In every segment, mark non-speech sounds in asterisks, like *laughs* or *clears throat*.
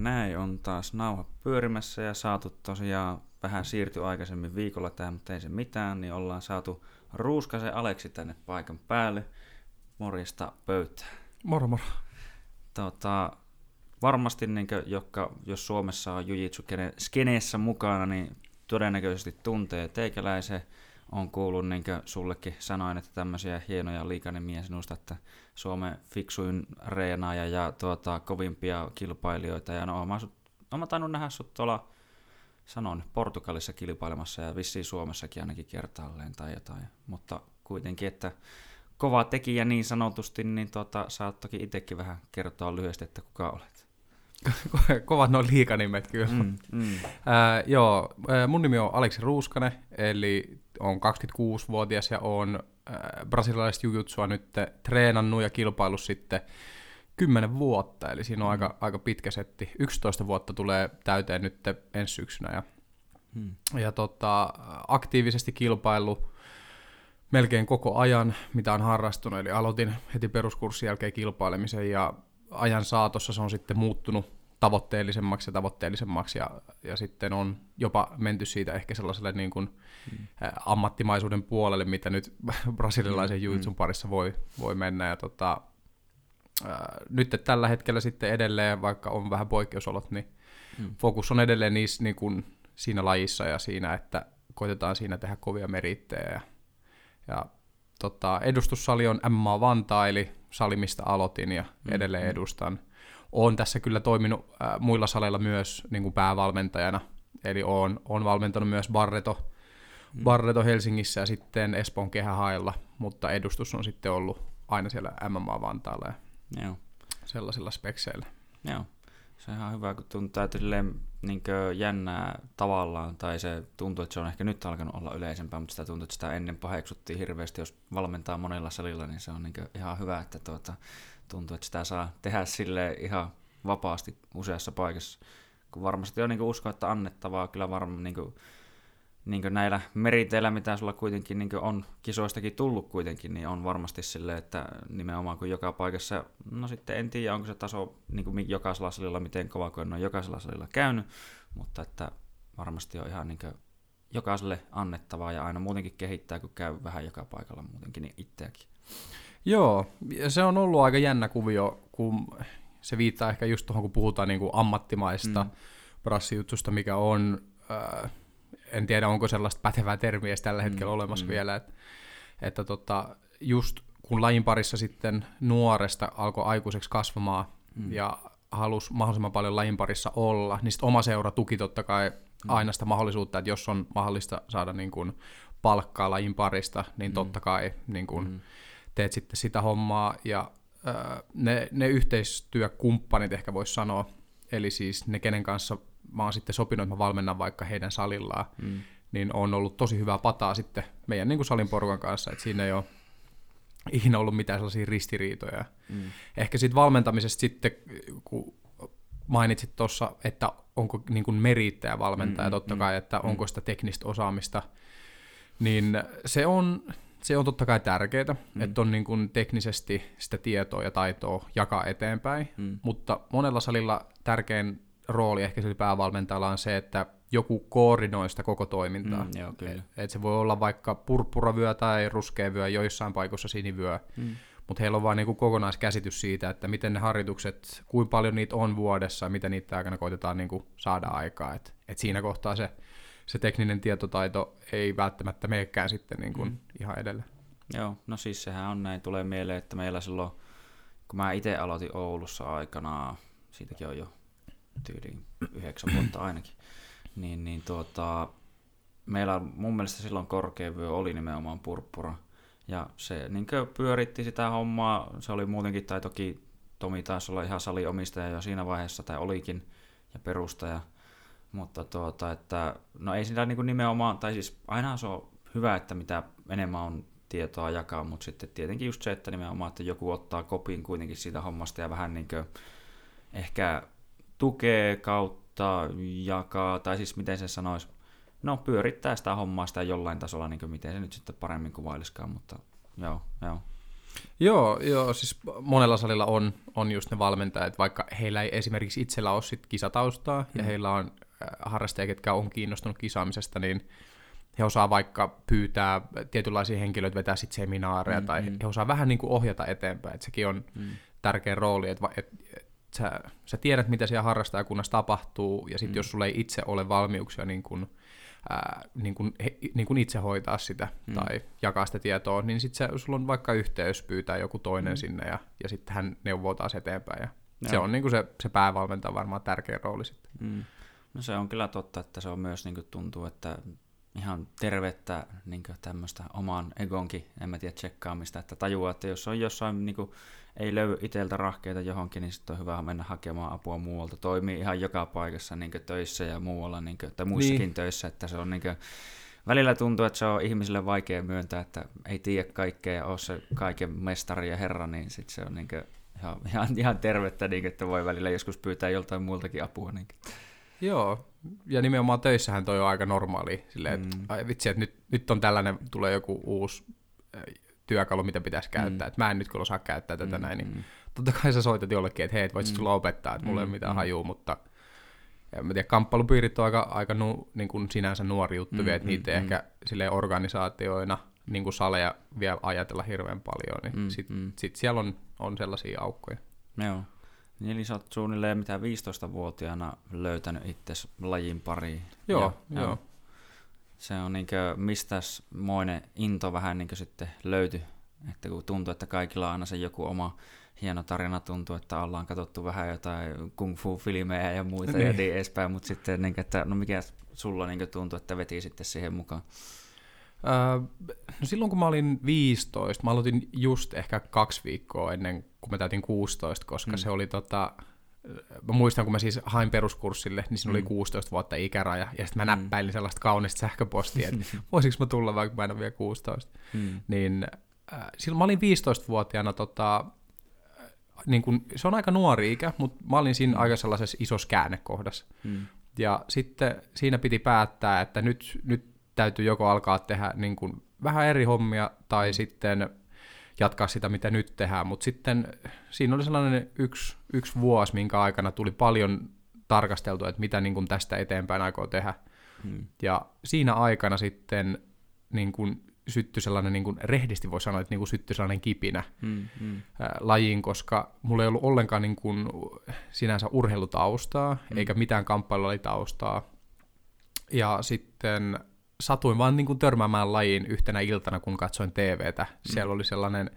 näin on taas nauha pyörimässä ja saatu tosiaan vähän siirty aikaisemmin viikolla tähän, mutta ei se mitään, niin ollaan saatu Ruuskasen Aleksi tänne paikan päälle. Morjesta pöytään. Moro moro. Tota, varmasti, niin kuin, jotka, jos Suomessa on jujitsu skeneessä mukana, niin todennäköisesti tuntee teikäläisen. On kuullut niin sullekin sanoin, että tämmöisiä hienoja liikanimiä sinusta, että Suomen fiksuin reenaaja ja tuota, kovimpia kilpailijoita. Ja no, mä, mä tainnut nähdä sut tuolla, sanon, Portugalissa kilpailemassa ja vissiin Suomessakin ainakin kertaalleen tai jotain. Mutta kuitenkin, että kova tekijä niin sanotusti, niin tuota, saat toki itsekin vähän kertoa lyhyesti, että kuka olet. Kovat noin liikanimet kyllä. Mm, mm. Äh, joo, mun nimi on Aleksi Ruuskanen, eli on 26-vuotias ja on äh, brasilialaista jujutsua nyt treenannut ja kilpailu sitten 10 vuotta, eli siinä on mm. aika, aika pitkä setti. 11 vuotta tulee täyteen nyt ensi syksynä ja, mm. ja tota, aktiivisesti kilpailu melkein koko ajan, mitä on harrastunut, eli aloitin heti peruskurssin jälkeen kilpailemisen ja ajan saatossa se on sitten muuttunut tavoitteellisemmaksi ja tavoitteellisemmaksi ja, ja sitten on jopa menty siitä ehkä sellaiselle niin kuin mm. ammattimaisuuden puolelle, mitä nyt *laughs* brasilialaisen mm. juitsun parissa voi, voi mennä ja tota, ää, nyt tällä hetkellä sitten edelleen, vaikka on vähän poikkeusolot, niin mm. fokus on edelleen niissä, niin kuin siinä lajissa ja siinä, että koitetaan siinä tehdä kovia merittejä ja, ja tota, edustussali on MMA Vantaa, eli sali, mistä aloitin ja mm. edelleen mm. edustan – olen tässä kyllä toiminut äh, muilla saleilla myös niin kuin päävalmentajana, eli olen, olen valmentanut myös Barreto, mm. Barreto Helsingissä ja sitten Espoon kehähailla, mutta edustus on sitten ollut aina siellä MMA Vantaalla ja Joo. sellaisilla spekseillä. Joo, se on hyvä, kun tuntuu, että niin jännää tavallaan, tai se tuntuu, että se on ehkä nyt alkanut olla yleisempää, mutta sitä tuntuu, että sitä ennen paheksuttiin hirveästi, jos valmentaa monella salilla, niin se on niin ihan hyvä, että tuota, tuntuu, että sitä saa tehdä sille ihan vapaasti useassa paikassa. Kun varmasti on niin usko, että annettavaa kyllä varmaan niin niin kuin näillä meriteillä, mitä sulla kuitenkin niin on kisoistakin tullut kuitenkin, niin on varmasti sille, että nimenomaan kun joka paikassa, no sitten en tiedä, onko se taso niin kuin jokaisella salilla, miten kova kuin on jokaisella salilla käynyt, mutta että varmasti on ihan niin kuin jokaiselle annettavaa ja aina muutenkin kehittää, kun käy vähän joka paikalla muutenkin niin itseäkin. Joo, se on ollut aika jännä kuvio, kun se viittaa ehkä just tuohon, kun puhutaan niin kuin ammattimaista mm. mikä on, äh, en tiedä onko sellaista pätevää termiä tällä hetkellä mm. olemassa mm. vielä, että, että tota, just kun lajin parissa sitten nuoresta alkoi aikuiseksi kasvamaan mm. ja halusi mahdollisimman paljon lajin parissa olla, niin sitten oma seura tuki totta kai mm. aina sitä mahdollisuutta, että jos on mahdollista saada niin kuin palkkaa lajin parista, niin mm. totta kai niin kuin, mm teet sitten sitä hommaa ja ne, ne yhteistyökumppanit ehkä voisi sanoa, eli siis ne, kenen kanssa mä oon sitten sopinut, että mä valmennan vaikka heidän salillaan, mm. niin on ollut tosi hyvää pataa sitten meidän niin kuin salin porukan kanssa, että siinä ei ole ikinä ollut mitään sellaisia ristiriitoja. Mm. Ehkä sitten valmentamisesta sitten, kun mainitsit tuossa, että onko niin kuin merittäjä valmentaja, mm, totta mm, kai, että mm. onko sitä teknistä osaamista, niin se on, se on totta kai tärkeää, mm. että on niin kuin teknisesti sitä tietoa ja taitoa jakaa eteenpäin, mm. mutta monella salilla tärkein rooli ehkä sillä päävalmentajalla on se, että joku koordinoi sitä koko toimintaa. Mm, joo, kyllä. Et, et se voi olla vaikka purppuravyö tai ruskeavyö, joissain paikoissa sinivyö, mm. mutta heillä on vain niinku kokonaiskäsitys siitä, että miten ne harjoitukset, kuinka paljon niitä on vuodessa ja miten niitä aikana koitetaan niinku saada aikaa. Et, et siinä kohtaa se se tekninen tietotaito ei välttämättä meekään sitten niin kuin mm. ihan edelle. Joo, no siis sehän on näin. Tulee mieleen, että meillä silloin, kun mä itse aloitin Oulussa aikanaan, siitäkin on jo tyyliin yhdeksän vuotta ainakin, niin, niin tuota, meillä mun mielestä silloin korkeavyö oli nimenomaan purppura. Ja se niin pyöritti sitä hommaa, se oli muutenkin, tai toki Tomi taisi olla ihan saliomistaja jo siinä vaiheessa, tai olikin, ja perustaja. Mutta tuota, että, no ei sitä niin nimenomaan, tai siis aina se on hyvä, että mitä enemmän on tietoa jakaa, mutta sitten tietenkin just se, että nimenomaan, että joku ottaa kopin kuitenkin siitä hommasta ja vähän niin kuin ehkä tukee kautta jakaa, tai siis miten se sanoisi, no pyörittää sitä hommaa sitä jollain tasolla, niin kuin miten se nyt sitten paremmin kuvailiskaan, mutta joo, joo. Joo, joo, siis monella salilla on, on just ne valmentajat, vaikka heillä ei esimerkiksi itsellä ole sit kisataustaa, mm. ja heillä on äh, harrastajia, ketkä on kiinnostunut kisaamisesta, niin he osaa vaikka pyytää tietynlaisia henkilöitä vetää sit seminaareja, mm, tai mm. he osaa vähän niin kuin ohjata eteenpäin, että sekin on mm. tärkeä rooli, että et, et, sä, sä tiedät, mitä siellä harrastajakunnassa tapahtuu, ja sitten mm. jos sulla ei itse ole valmiuksia niin kuin, ää, niin kuin, he, niin kuin itse hoitaa sitä mm. tai jakaa sitä tietoa, niin sitten sulla on vaikka yhteys pyytää joku toinen mm. sinne, ja, ja sitten hän neuvoo taas eteenpäin, ja se on niin kuin se, se päävalmentaja varmaan tärkeä rooli sitten. Mm. No se on kyllä totta, että se on myös niin kuin tuntuu, että ihan tervettä niin tämmöistä oman egonkin, en mä tiedä, tsekkaamista, että tajuaa, että jos on jossain niin kuin, ei löydy itseltä rahkeita johonkin, niin sitten on hyvä mennä hakemaan apua muualta. Toimii ihan joka paikassa niin töissä ja muualla, niin kuin, tai muissakin niin. töissä, että se on niin kuin, välillä tuntuu, että se on ihmisille vaikea myöntää, että ei tiedä kaikkea ja ole se kaiken mestari ja herra, niin sitten se on niin kuin, ihan, ihan, ihan tervettä, niin kuin, että voi välillä joskus pyytää joltain muultakin apua. Niin kuin. Joo, ja nimenomaan töissähän toi on aika normaali. Silleen, että mm. ai vitsi, että nyt, nyt on tällainen, tulee joku uusi työkalu, mitä pitäisi käyttää. Mm. Että mä en nyt kyllä osaa käyttää tätä mm. näin. Niin mm. totta kai sä soitat jollekin, että hei, et voit mm. sulla opettaa, että mulla mm. ei ole mitään mm. hajua, mutta en mä tiedä, kamppailupiirit on aika, aika nu, niin kuin sinänsä nuori juttu mm, vielä, että mm, niitä mm, ehkä sille organisaatioina niin kuin saleja vielä ajatella hirveän paljon, niin mm, sitten mm. sit siellä on, on sellaisia aukkoja. Joo. Niin eli sä oot suunnilleen mitä 15-vuotiaana löytänyt itse lajin pariin. Joo, ja, joo. joo. Se on niinkö, mistäs moinen into vähän niinkö sitten löytyi, että kun tuntuu, että kaikilla on aina se joku oma hieno tarina, tuntuu, että ollaan katsottu vähän jotain kung fu-filmejä ja muita niin. ja niin edespäin, mutta sitten niinkö, että no mikä sulla niinkö tuntuu, että veti sitten siihen mukaan? Öö, no silloin kun mä olin 15, mä aloitin just ehkä kaksi viikkoa ennen kuin mä täytin 16, koska mm. se oli tota, mä muistan, kun mä siis hain peruskurssille, niin siinä mm. oli 16 vuotta ikäraja, ja sitten mä mm. näppäilin sellaista kaunista sähköpostia, että *laughs* voisiko mä tulla, vaikka mä en ole vielä 16. Mm. Niin äh, silloin mä olin 15-vuotiaana, tota, niin kun, se on aika nuori ikä, mutta mä olin siinä mm. aika sellaisessa isossa käännekohdassa. Mm. Ja sitten siinä piti päättää, että nyt, nyt täytyy joko alkaa tehdä niin kuin vähän eri hommia tai mm. sitten jatkaa sitä, mitä nyt tehdään. Mutta sitten siinä oli sellainen yksi, yksi vuosi, minkä aikana tuli paljon tarkasteltua, että mitä niin kuin tästä eteenpäin aikoo tehdä. Hmm. Ja siinä aikana sitten niin kuin syttyi sellainen, niin kuin rehdisti voi sanoa, että niin kuin syttyi sellainen kipinä hmm, hmm. lajiin, koska mulla ei ollut ollenkaan niin kuin sinänsä urheilutaustaa, hmm. eikä mitään kamppailulajitaustaa. Ja sitten satuin vaan niin kuin törmäämään lajiin yhtenä iltana, kun katsoin TVtä. Mm. Siellä oli sellainen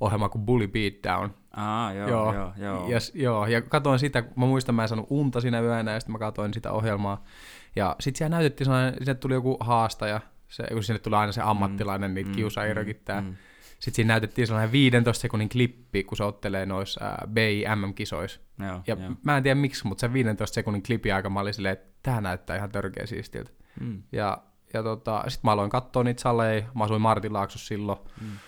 ohjelma kuin Bully Beatdown. Ah, joo, joo, joo. joo. Ja, joo, ja katsoin sitä, mä muistan, mä en saanut unta siinä yönä, ja sitten mä katsoin sitä ohjelmaa. Ja sitten siellä näytettiin sellainen, sinne tuli joku haastaja, se, kun sinne tuli aina se ammattilainen, mm, niitä mm, kiusaa mm, mm. Sitten siinä näytettiin sellainen 15 sekunnin klippi, kun se ottelee noissa äh, BIMM-kisoissa. Joo, ja joo. mä en tiedä miksi, mutta se 15 sekunnin klippi aika mä olin silleen, että tämä näyttää ihan törkeä siistiltä. Mm. Ja ja tota, sitten mä aloin katsoa niitä saleja, mä asuin Martinlaaksossa silloin, mm.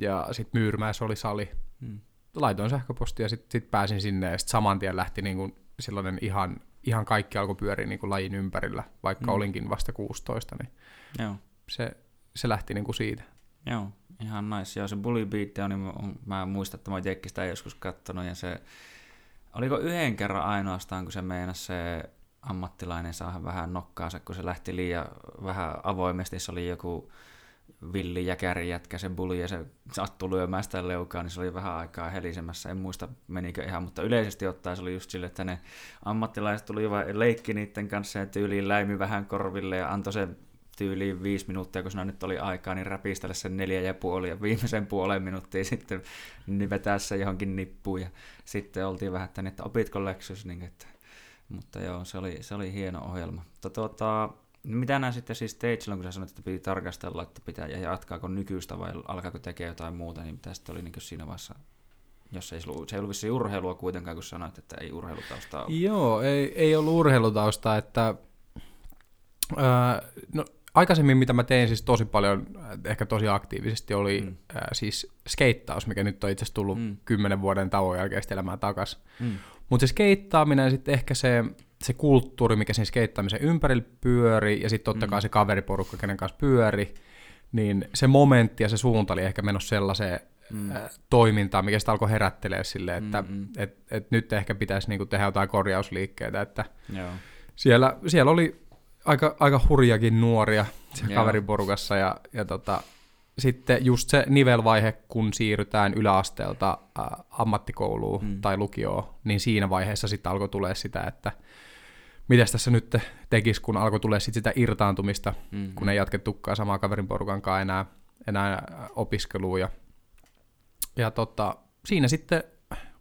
ja sitten Myyrmäessä oli sali. Mm. Laitoin sähköpostia ja sitten sit pääsin sinne, ja sitten saman tien lähti niin kuin sellainen ihan, ihan kaikki alkoi pyöriä niin kuin lajin ympärillä, vaikka mm. olinkin vasta 16, niin Joo. Se, se lähti niin kuin siitä. Joo, ihan nice. Joo, se Bully Beat on, niin mä muistan, että mä oon joskus kattonut, ja se, oliko yhden kerran ainoastaan, kun se meinasi se ammattilainen saa vähän nokkaansa, kun se lähti liian vähän avoimesti. Se oli joku villi jäkäri jätkä, se buli ja se sattui lyömään sitä leukaa, niin se oli vähän aikaa helisemässä. En muista menikö ihan, mutta yleisesti ottaen se oli just sille, että ne ammattilaiset tuli vain leikki niiden kanssa ja tyyliin läimi vähän korville ja antoi sen tyyliin viisi minuuttia, kun siinä nyt oli aikaa, niin räpistellä sen neljä ja puoli ja viimeisen puolen minuuttia sitten niin vetää se johonkin nippuun ja sitten oltiin vähän, että, niin, että opitko läksys, niin että mutta joo, se oli, se oli hieno ohjelma. Mutta tuota, mitä nämä sitten siis silloin, kun sä sanoit, että piti tarkastella, että pitää ja jatkaako nykyistä vai alkaako tekee jotain muuta, niin mitä sitten oli niin siinä vaiheessa jos ei se ei ollut vissi urheilua kuitenkaan, kun sanoit, että ei urheilutausta ole. Joo, ei, ei ollut urheilutausta, että ää, no, aikaisemmin mitä mä tein siis tosi paljon, ehkä tosi aktiivisesti, oli mm. ää, siis skeittaus, mikä nyt on itse asiassa tullut mm. kymmenen vuoden tauon jälkeen elämään takaisin. Mm. Mutta se skeittaaminen ja sitten ehkä se, se kulttuuri, mikä siinä skeittaamisen ympärillä pyöri, ja sitten totta kai mm. se kaveriporukka, kenen kanssa pyöri, niin se momentti ja se suunta oli ehkä menossa sellaiseen, mm. toimintaa, mikä sitä alkoi herättelee silleen, että mm-hmm. et, et nyt ehkä pitäisi niinku tehdä jotain korjausliikkeitä, että Joo. Siellä, siellä oli aika, aika hurjakin nuoria siellä kaveriporukassa ja, ja tota, sitten just se nivelvaihe, kun siirrytään yläasteelta ä, ammattikouluun mm. tai lukioon, niin siinä vaiheessa sitten alkoi tulee sitä, että mitäs tässä nyt tekisi, kun alkoi tulee sit sitä irtaantumista, mm-hmm. kun ei jatkettukaan samaa kaverin porukan kanssa enää, enää opiskeluun. Ja, ja tota, siinä sitten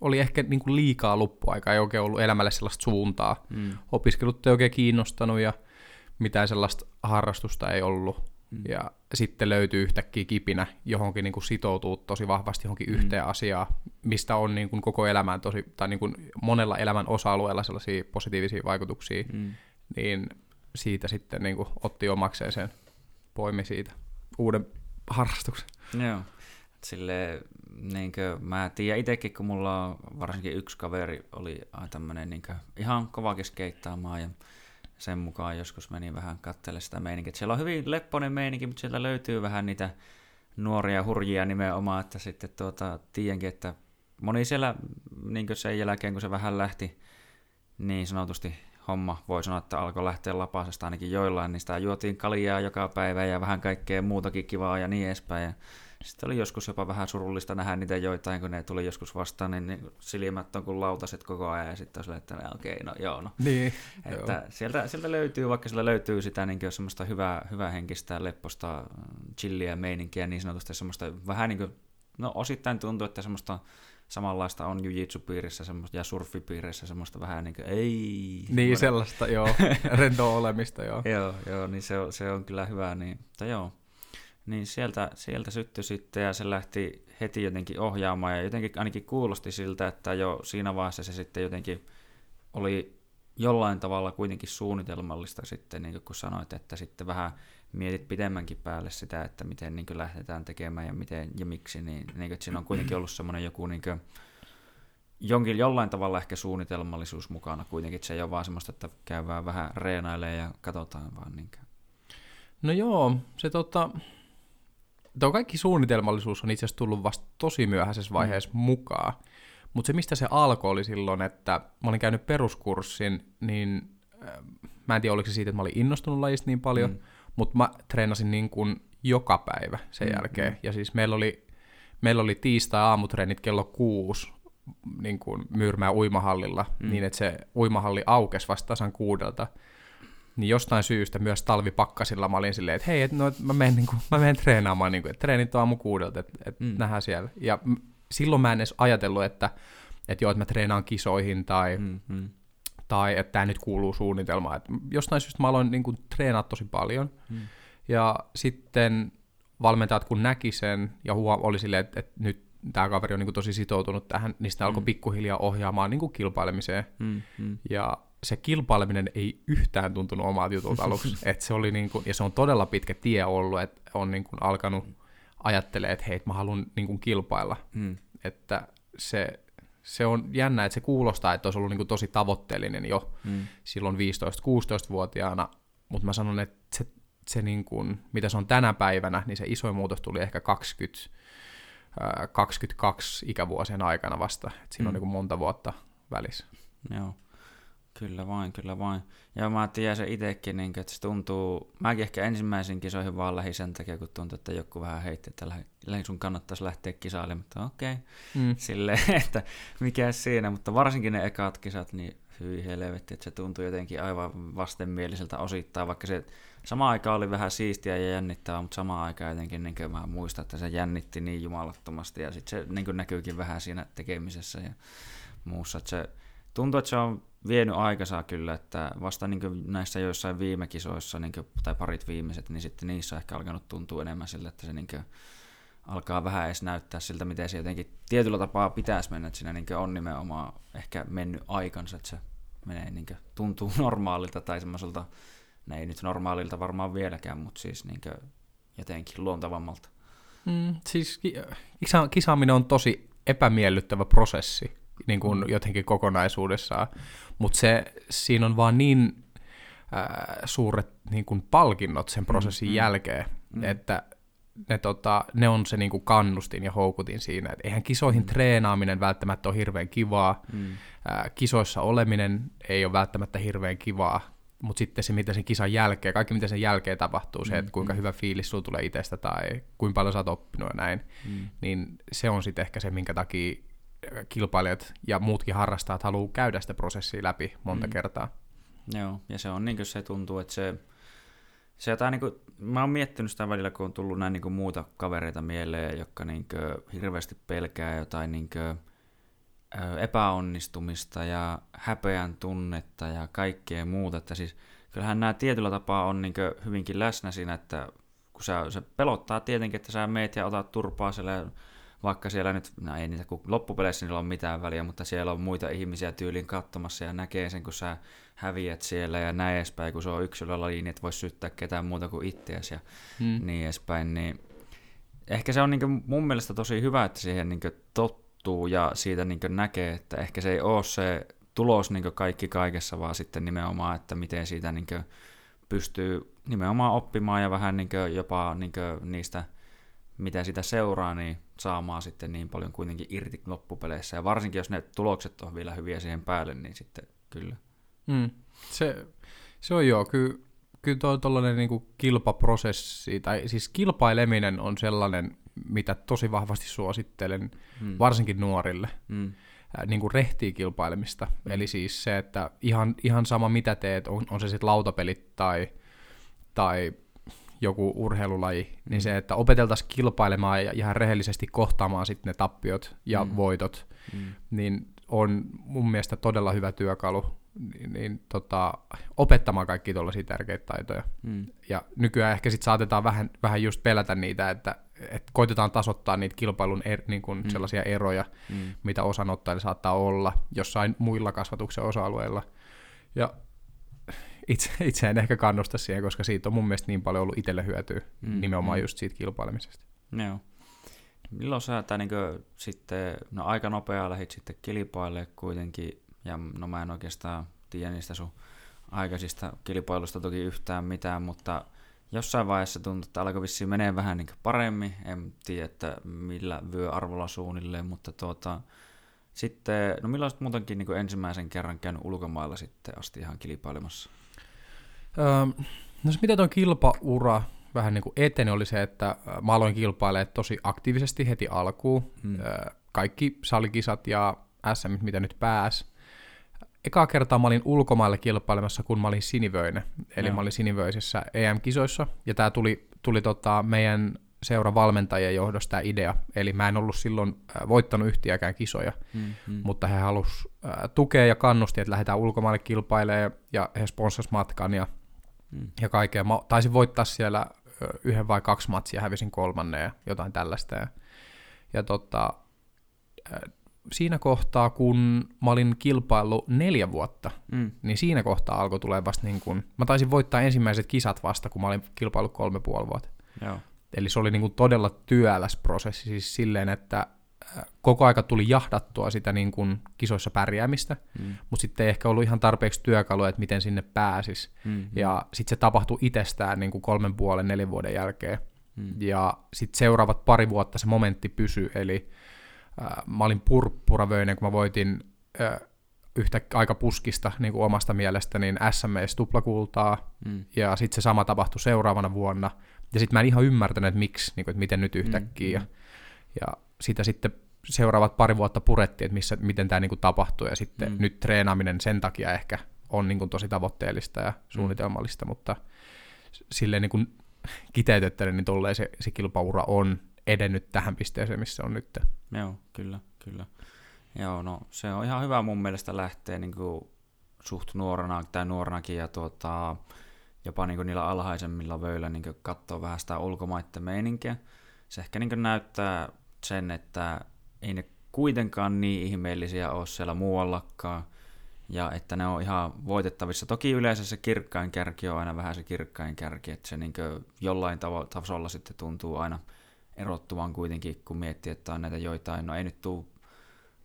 oli ehkä niin kuin liikaa loppuaikaa, ei oikein ollut elämälle sellaista suuntaa. Mm. Opiskelut ei oikein kiinnostanut ja mitään sellaista harrastusta ei ollut. Mm. Ja sitten löytyy yhtäkkiä kipinä johonkin niin kuin sitoutuu tosi vahvasti johonkin mm. yhteen asiaan, mistä on niin kuin koko elämän tosi, tai niin kuin monella elämän osa-alueella sellaisia positiivisia vaikutuksia, mm. niin siitä sitten niin kuin otti omakseen sen, poimi siitä uuden harrastuksen. Joo. Sille, niin kuin, mä tiedän itsekin, kun mulla on varsinkin yksi kaveri oli tämmöinen niin ihan kovakin skeittaamaan ja sen mukaan joskus meni vähän katselle sitä meininkiä. Siellä on hyvin lepponen meininki, mutta sieltä löytyy vähän niitä nuoria hurjia nimenomaan, että sitten tuota, tiedänkin, että moni siellä niin sen jälkeen, kun se vähän lähti niin sanotusti homma, voi sanoa, että alkoi lähteä lapasesta ainakin joillain, niin sitä juotiin kaljaa joka päivä ja vähän kaikkea muutakin kivaa ja niin edespäin. Ja sitten oli joskus jopa vähän surullista nähdä niitä joitain, kun ne tuli joskus vastaan, niin, niin silmät on kuin lautaset koko ajan, ja sitten on että okei, okay, no joo, no. Niin, että joo. Sieltä, sieltä, löytyy, vaikka sillä löytyy sitä niin semmoista hyvää, hyvää henkistä, lepposta, chilliä meininkiä, niin sanotusti semmoista vähän niin kuin, no osittain tuntuu, että semmoista samanlaista on jujitsu-piirissä semmoista, ja surfipiirissä semmoista vähän niin kuin, ei. Niin, sellaista, joo, *laughs* rendo olemista, joo. joo, joo, niin se on, se on kyllä hyvä, niin, mutta joo, niin sieltä, sieltä syttyi sitten ja se lähti heti jotenkin ohjaamaan ja jotenkin ainakin kuulosti siltä, että jo siinä vaiheessa se sitten jotenkin oli jollain tavalla kuitenkin suunnitelmallista sitten, niin kun sanoit, että sitten vähän mietit pidemmänkin päälle sitä, että miten niin lähdetään tekemään ja miten ja miksi, niin, niin että siinä on kuitenkin ollut semmoinen joku niin kuin, jonkin, jollain tavalla ehkä suunnitelmallisuus mukana kuitenkin, se ei ole vaan semmoista, että käydään vähän reenailemaan ja katsotaan vaan. Niin No joo, se tota, Tuo kaikki suunnitelmallisuus on itse asiassa tullut vasta tosi myöhäisessä mm. vaiheessa mm. mukaan. Mutta se, mistä se alkoi, oli silloin, että mä olin käynyt peruskurssin, niin äh, mä en tiedä, oliko se siitä, että mä olin innostunut lajista niin paljon, mm. mutta mä treenasin niin kuin joka päivä sen mm, jälkeen. Mm. Ja siis meillä oli, meillä oli tiistai-aamutreenit kello kuusi niin kuin Myyrmää uimahallilla, mm. niin että se uimahalli aukesi vasta tasan kuudelta niin jostain syystä myös talvipakkasilla mä olin silleen, että hei, et, no, mä, menen, niin kuin, mä menen treenaamaan, niin kuin, että treenit on aamu kuudelta, että, että mm. nähdään siellä. Ja m- silloin mä en edes ajatellut, että, että joo, että mä treenaan kisoihin tai, mm, mm. tai että tämä nyt kuuluu suunnitelmaan. Että jostain syystä mä aloin niin kuin, treenaa tosi paljon. Mm. Ja sitten valmentajat kun näki sen ja huom- oli silleen, että, että nyt tämä kaveri on niin kuin, tosi sitoutunut tähän, niin sitä alkoi mm. pikkuhiljaa ohjaamaan niin kuin, kilpailemiseen. Mm, mm. Ja se kilpaileminen ei yhtään tuntunut omalta jutulta *laughs* aluksi. et se oli niin kuin, ja se on todella pitkä tie ollut, että on niin kuin alkanut ajattelemaan, että hei, mä haluan niin kuin kilpailla. Mm. Että se, se on jännä, että se kuulostaa, että olisi ollut niin kuin tosi tavoitteellinen jo mm. silloin 15-16-vuotiaana, mutta mä sanon, että se, se niin kuin, mitä se on tänä päivänä, niin se isoin muutos tuli ehkä 20, 22 ikävuosien aikana vasta. Et siinä mm. on niin kuin monta vuotta välissä. Joo. Kyllä vain, kyllä vain. Ja mä tiedän se itsekin, niin, että se tuntuu, mäkin ehkä ensimmäisen kisoihin vaan lähi sen takia, kun tuntuu, että joku vähän heitti, että lähi, sun kannattaisi lähteä kisailemaan, mutta okei, okay. mm. silleen, *laughs* että mikä siinä, mutta varsinkin ne ekat kisat, niin hyi helvetti, että se tuntuu jotenkin aivan vastenmieliseltä osittain, vaikka se sama aika oli vähän siistiä ja jännittävää, mutta sama aika jotenkin niin mä muistan, että se jännitti niin jumalattomasti ja sitten se niin näkyykin vähän siinä tekemisessä ja muussa, että se tuntuu, että se on vienyt aikansa kyllä, että vasta niin näissä joissain viime kisoissa, niin kuin, tai parit viimeiset, niin sitten niissä ehkä alkanut tuntua enemmän sille, että se niin kuin, alkaa vähän edes näyttää siltä, miten se jotenkin tietyllä tapaa pitäisi mennä, että siinä niin on nimenomaan ehkä mennyt aikansa, että se menee niin kuin, tuntuu *laughs* normaalilta tai semmoiselta, ne ei nyt normaalilta varmaan vieläkään, mutta siis niin kuin, jotenkin luontavammalta. Mm, siis kisa- kisaaminen on tosi epämiellyttävä prosessi niin kuin mm. jotenkin kokonaisuudessaan, mutta se, siinä on vaan niin äh, suuret niin kuin palkinnot sen prosessin mm. mm. jälkeen, mm. että ne, tota, ne on se niinku kannustin ja houkutin siinä. Et eihän kisoihin mm. treenaaminen välttämättä ole hirveän kivaa, mm. ää, kisoissa oleminen ei ole välttämättä hirveän kivaa, mutta sitten se, mitä sen kisan jälkeen, kaikki mitä sen jälkeen tapahtuu, se, että mm, kuinka mm. hyvä fiilis sulla tulee itsestä tai kuinka paljon sä oot oppinut ja näin, mm. niin se on sitten ehkä se, minkä takia kilpailijat ja muutkin harrastajat haluaa käydä sitä prosessia läpi monta mm. kertaa. Joo, ja se on niin kuin se tuntuu, että se, se jotain niin kuin, mä oon miettinyt sitä välillä, kun on tullut näin niin kuin muuta kavereita mieleen, jotka niin kuin hirveästi pelkää jotain niin kuin, epäonnistumista ja häpeän tunnetta ja kaikkea muuta. Että siis kyllähän nämä tietyllä tapaa on niin hyvinkin läsnä siinä, että kun sä, se pelottaa tietenkin, että sä meet ja otat turpaa siellä, vaikka siellä nyt, no ei niitä, kun loppupeleissä niillä on mitään väliä, mutta siellä on muita ihmisiä tyylin katsomassa ja näkee sen, kun sä häviät siellä ja näin edespäin, kun se on yksilölaji, niin et voi syyttää ketään muuta kuin itseäsi ja hmm. niin edespäin, niin ehkä se on niin mun mielestä tosi hyvä, että siihen niin tot, muuttuu ja siitä niin näkee, että ehkä se ei ole se tulos niin kaikki kaikessa, vaan sitten nimenomaan, että miten siitä niin pystyy nimenomaan oppimaan ja vähän niin jopa niin niistä, mitä sitä seuraa, niin saamaan sitten niin paljon kuitenkin irti loppupeleissä. Ja varsinkin, jos ne tulokset on vielä hyviä siihen päälle, niin sitten kyllä. Mm. Se, se on joo, kyllä, kyllä tuo tuollainen niin kilpaprosessi, tai siis kilpaileminen on sellainen mitä tosi vahvasti suosittelen, mm. varsinkin nuorille. Mm. Niin kuin rehtiä kilpailemista. Mm. Eli siis se, että ihan, ihan sama mitä teet, on, on se sitten lautapelit tai, tai joku urheilulaji, niin mm. niin se, että opeteltaisiin kilpailemaan ja ihan rehellisesti kohtaamaan sitten ne tappiot ja mm. voitot, mm. niin on mun mielestä todella hyvä työkalu niin, niin tota, opettamaan kaikki tuollaisia tärkeitä taitoja. Mm. Ja nykyään ehkä sitten saatetaan vähän, vähän just pelätä niitä, että, että koitetaan tasoittaa niitä kilpailun er, niin kuin mm. sellaisia eroja, mm. mitä osanottajilla saattaa olla jossain muilla kasvatuksen osa-alueilla. Ja itse, itse en ehkä kannusta siihen, koska siitä on mun mielestä niin paljon ollut itselle hyötyä mm. nimenomaan mm. just siitä kilpailemisesta. Joo. Milloin sä niin sitten, no aika nopeaa lähdit sitten kilpaille kuitenkin ja no mä en oikeastaan tiedä niistä sun aikaisista kilpailusta toki yhtään mitään, mutta jossain vaiheessa tuntuu, että alkoi vissiin menee vähän niin paremmin. En tiedä, että millä vyöarvolla suunnilleen, mutta tuota, sitten, no milloin muutenkin niin ensimmäisen kerran käynyt ulkomailla sitten asti ihan kilpailemassa? Öö, no se mitä tuon kilpaura vähän niin kuin eteni oli se, että mä aloin kilpailemaan tosi aktiivisesti heti alkuun. Hmm. Öö, kaikki salikisat ja SM, mitä nyt pääs, ekaa kertaa mä olin ulkomailla kilpailemassa, kun mä olin sinivöinen. Eli Joo. mä olin sinivöisessä EM-kisoissa, ja tämä tuli, tuli tota meidän seura valmentajien johdosta tämä idea. Eli mä en ollut silloin voittanut yhtiäkään kisoja, mm-hmm. mutta he halusivat tukea ja kannusti, että lähdetään ulkomaille kilpailemaan, ja he sponsasivat matkan ja, mm. ja kaikkea. Mä taisin voittaa siellä yhden vai kaksi matsia, hävisin kolmannen ja jotain tällaista. Ja, ja tota, siinä kohtaa, kun mä olin kilpaillut neljä vuotta, mm. niin siinä kohtaa alkoi tulee vasta niin kuin, mä taisin voittaa ensimmäiset kisat vasta, kun mä olin kilpaillut kolme puoli vuotta. Joo. Eli se oli niin kuin todella työläs prosessi, siis silleen, että koko aika tuli jahdattua sitä niin kuin kisoissa pärjäämistä, mm. mutta sitten ei ehkä ollut ihan tarpeeksi työkaluja, että miten sinne pääsis. Mm-hmm. Ja sitten se tapahtui itsestään niin kuin kolmen puolen, neljän vuoden jälkeen. Mm. Ja sitten seuraavat pari vuotta se momentti pysyi, eli mä olin purppuravöinen, kun mä voitin yhtä aika puskista niin kuin omasta mielestä, niin SMS tuplakultaa, mm. ja sitten se sama tapahtui seuraavana vuonna, ja sitten mä en ihan ymmärtänyt, että miksi, niin kuin, että miten nyt yhtäkkiä, mm. ja, ja sitä sitten seuraavat pari vuotta purettiin, että missä, miten tämä niin tapahtui, ja sitten mm. nyt treenaaminen sen takia ehkä on niin kuin, tosi tavoitteellista ja suunnitelmallista, mm. mutta silleen niin kuin kiteytettelen, niin tolleen se, se kilpaura on edennyt tähän pisteeseen, missä on nyt. Joo, kyllä, kyllä. Joo, no se on ihan hyvä mun mielestä lähteä niin kuin suht nuorena tai nuorenakin ja tuota, jopa niin kuin niillä alhaisemmilla vöillä niin katsoa vähän sitä ulkomaiden meininkiä. Se ehkä niin näyttää sen, että ei ne kuitenkaan niin ihmeellisiä ole siellä muuallakaan, ja että ne on ihan voitettavissa. Toki yleensä se kirkkain kärki on aina vähän se kirkkain kärki, että se niin jollain tav- tasolla sitten tuntuu aina – erottuvan kuitenkin, kun miettii, että on näitä joitain, no ei nyt tule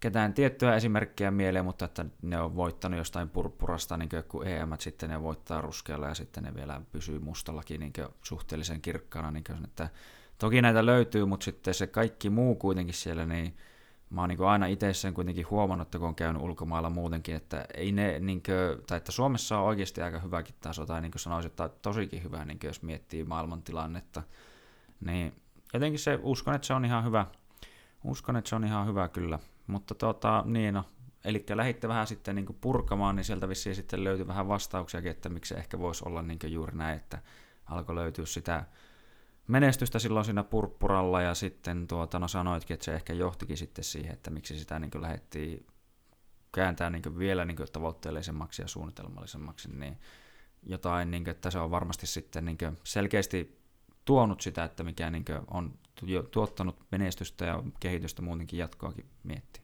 ketään tiettyä esimerkkiä mieleen, mutta että ne on voittanut jostain purppurasta, niin kuin EM, sitten ne voittaa ruskealla ja sitten ne vielä pysyy mustallakin niin suhteellisen kirkkaana, niin kuin, että toki näitä löytyy, mutta sitten se kaikki muu kuitenkin siellä, niin mä oon niin aina itse sen kuitenkin huomannut, kun on käynyt ulkomailla muutenkin, että ei ne, niin kuin, tai että Suomessa on oikeasti aika hyväkin taso, tai niin kuin sanoisin, että tosikin hyvä, niin jos miettii maailman tilannetta, niin jotenkin se, uskon, että se on ihan hyvä, uskon, että se on ihan hyvä kyllä, mutta tota, niin no, eli lähditte vähän sitten niin purkamaan, niin sieltä vissiin sitten löytyi vähän vastauksiakin, että miksi se ehkä voisi olla niin juuri näin, että alkoi löytyä sitä menestystä silloin siinä purppuralla ja sitten tuota, no sanoitkin, että se ehkä johtikin sitten siihen, että miksi sitä niin lähdettiin kääntää niin vielä niin tavoitteellisemmaksi ja suunnitelmallisemmaksi, niin jotain, niin kuin, että se on varmasti sitten niin selkeästi tuonut sitä, että mikä niin on tuottanut menestystä ja kehitystä muutenkin jatkoakin miettiä.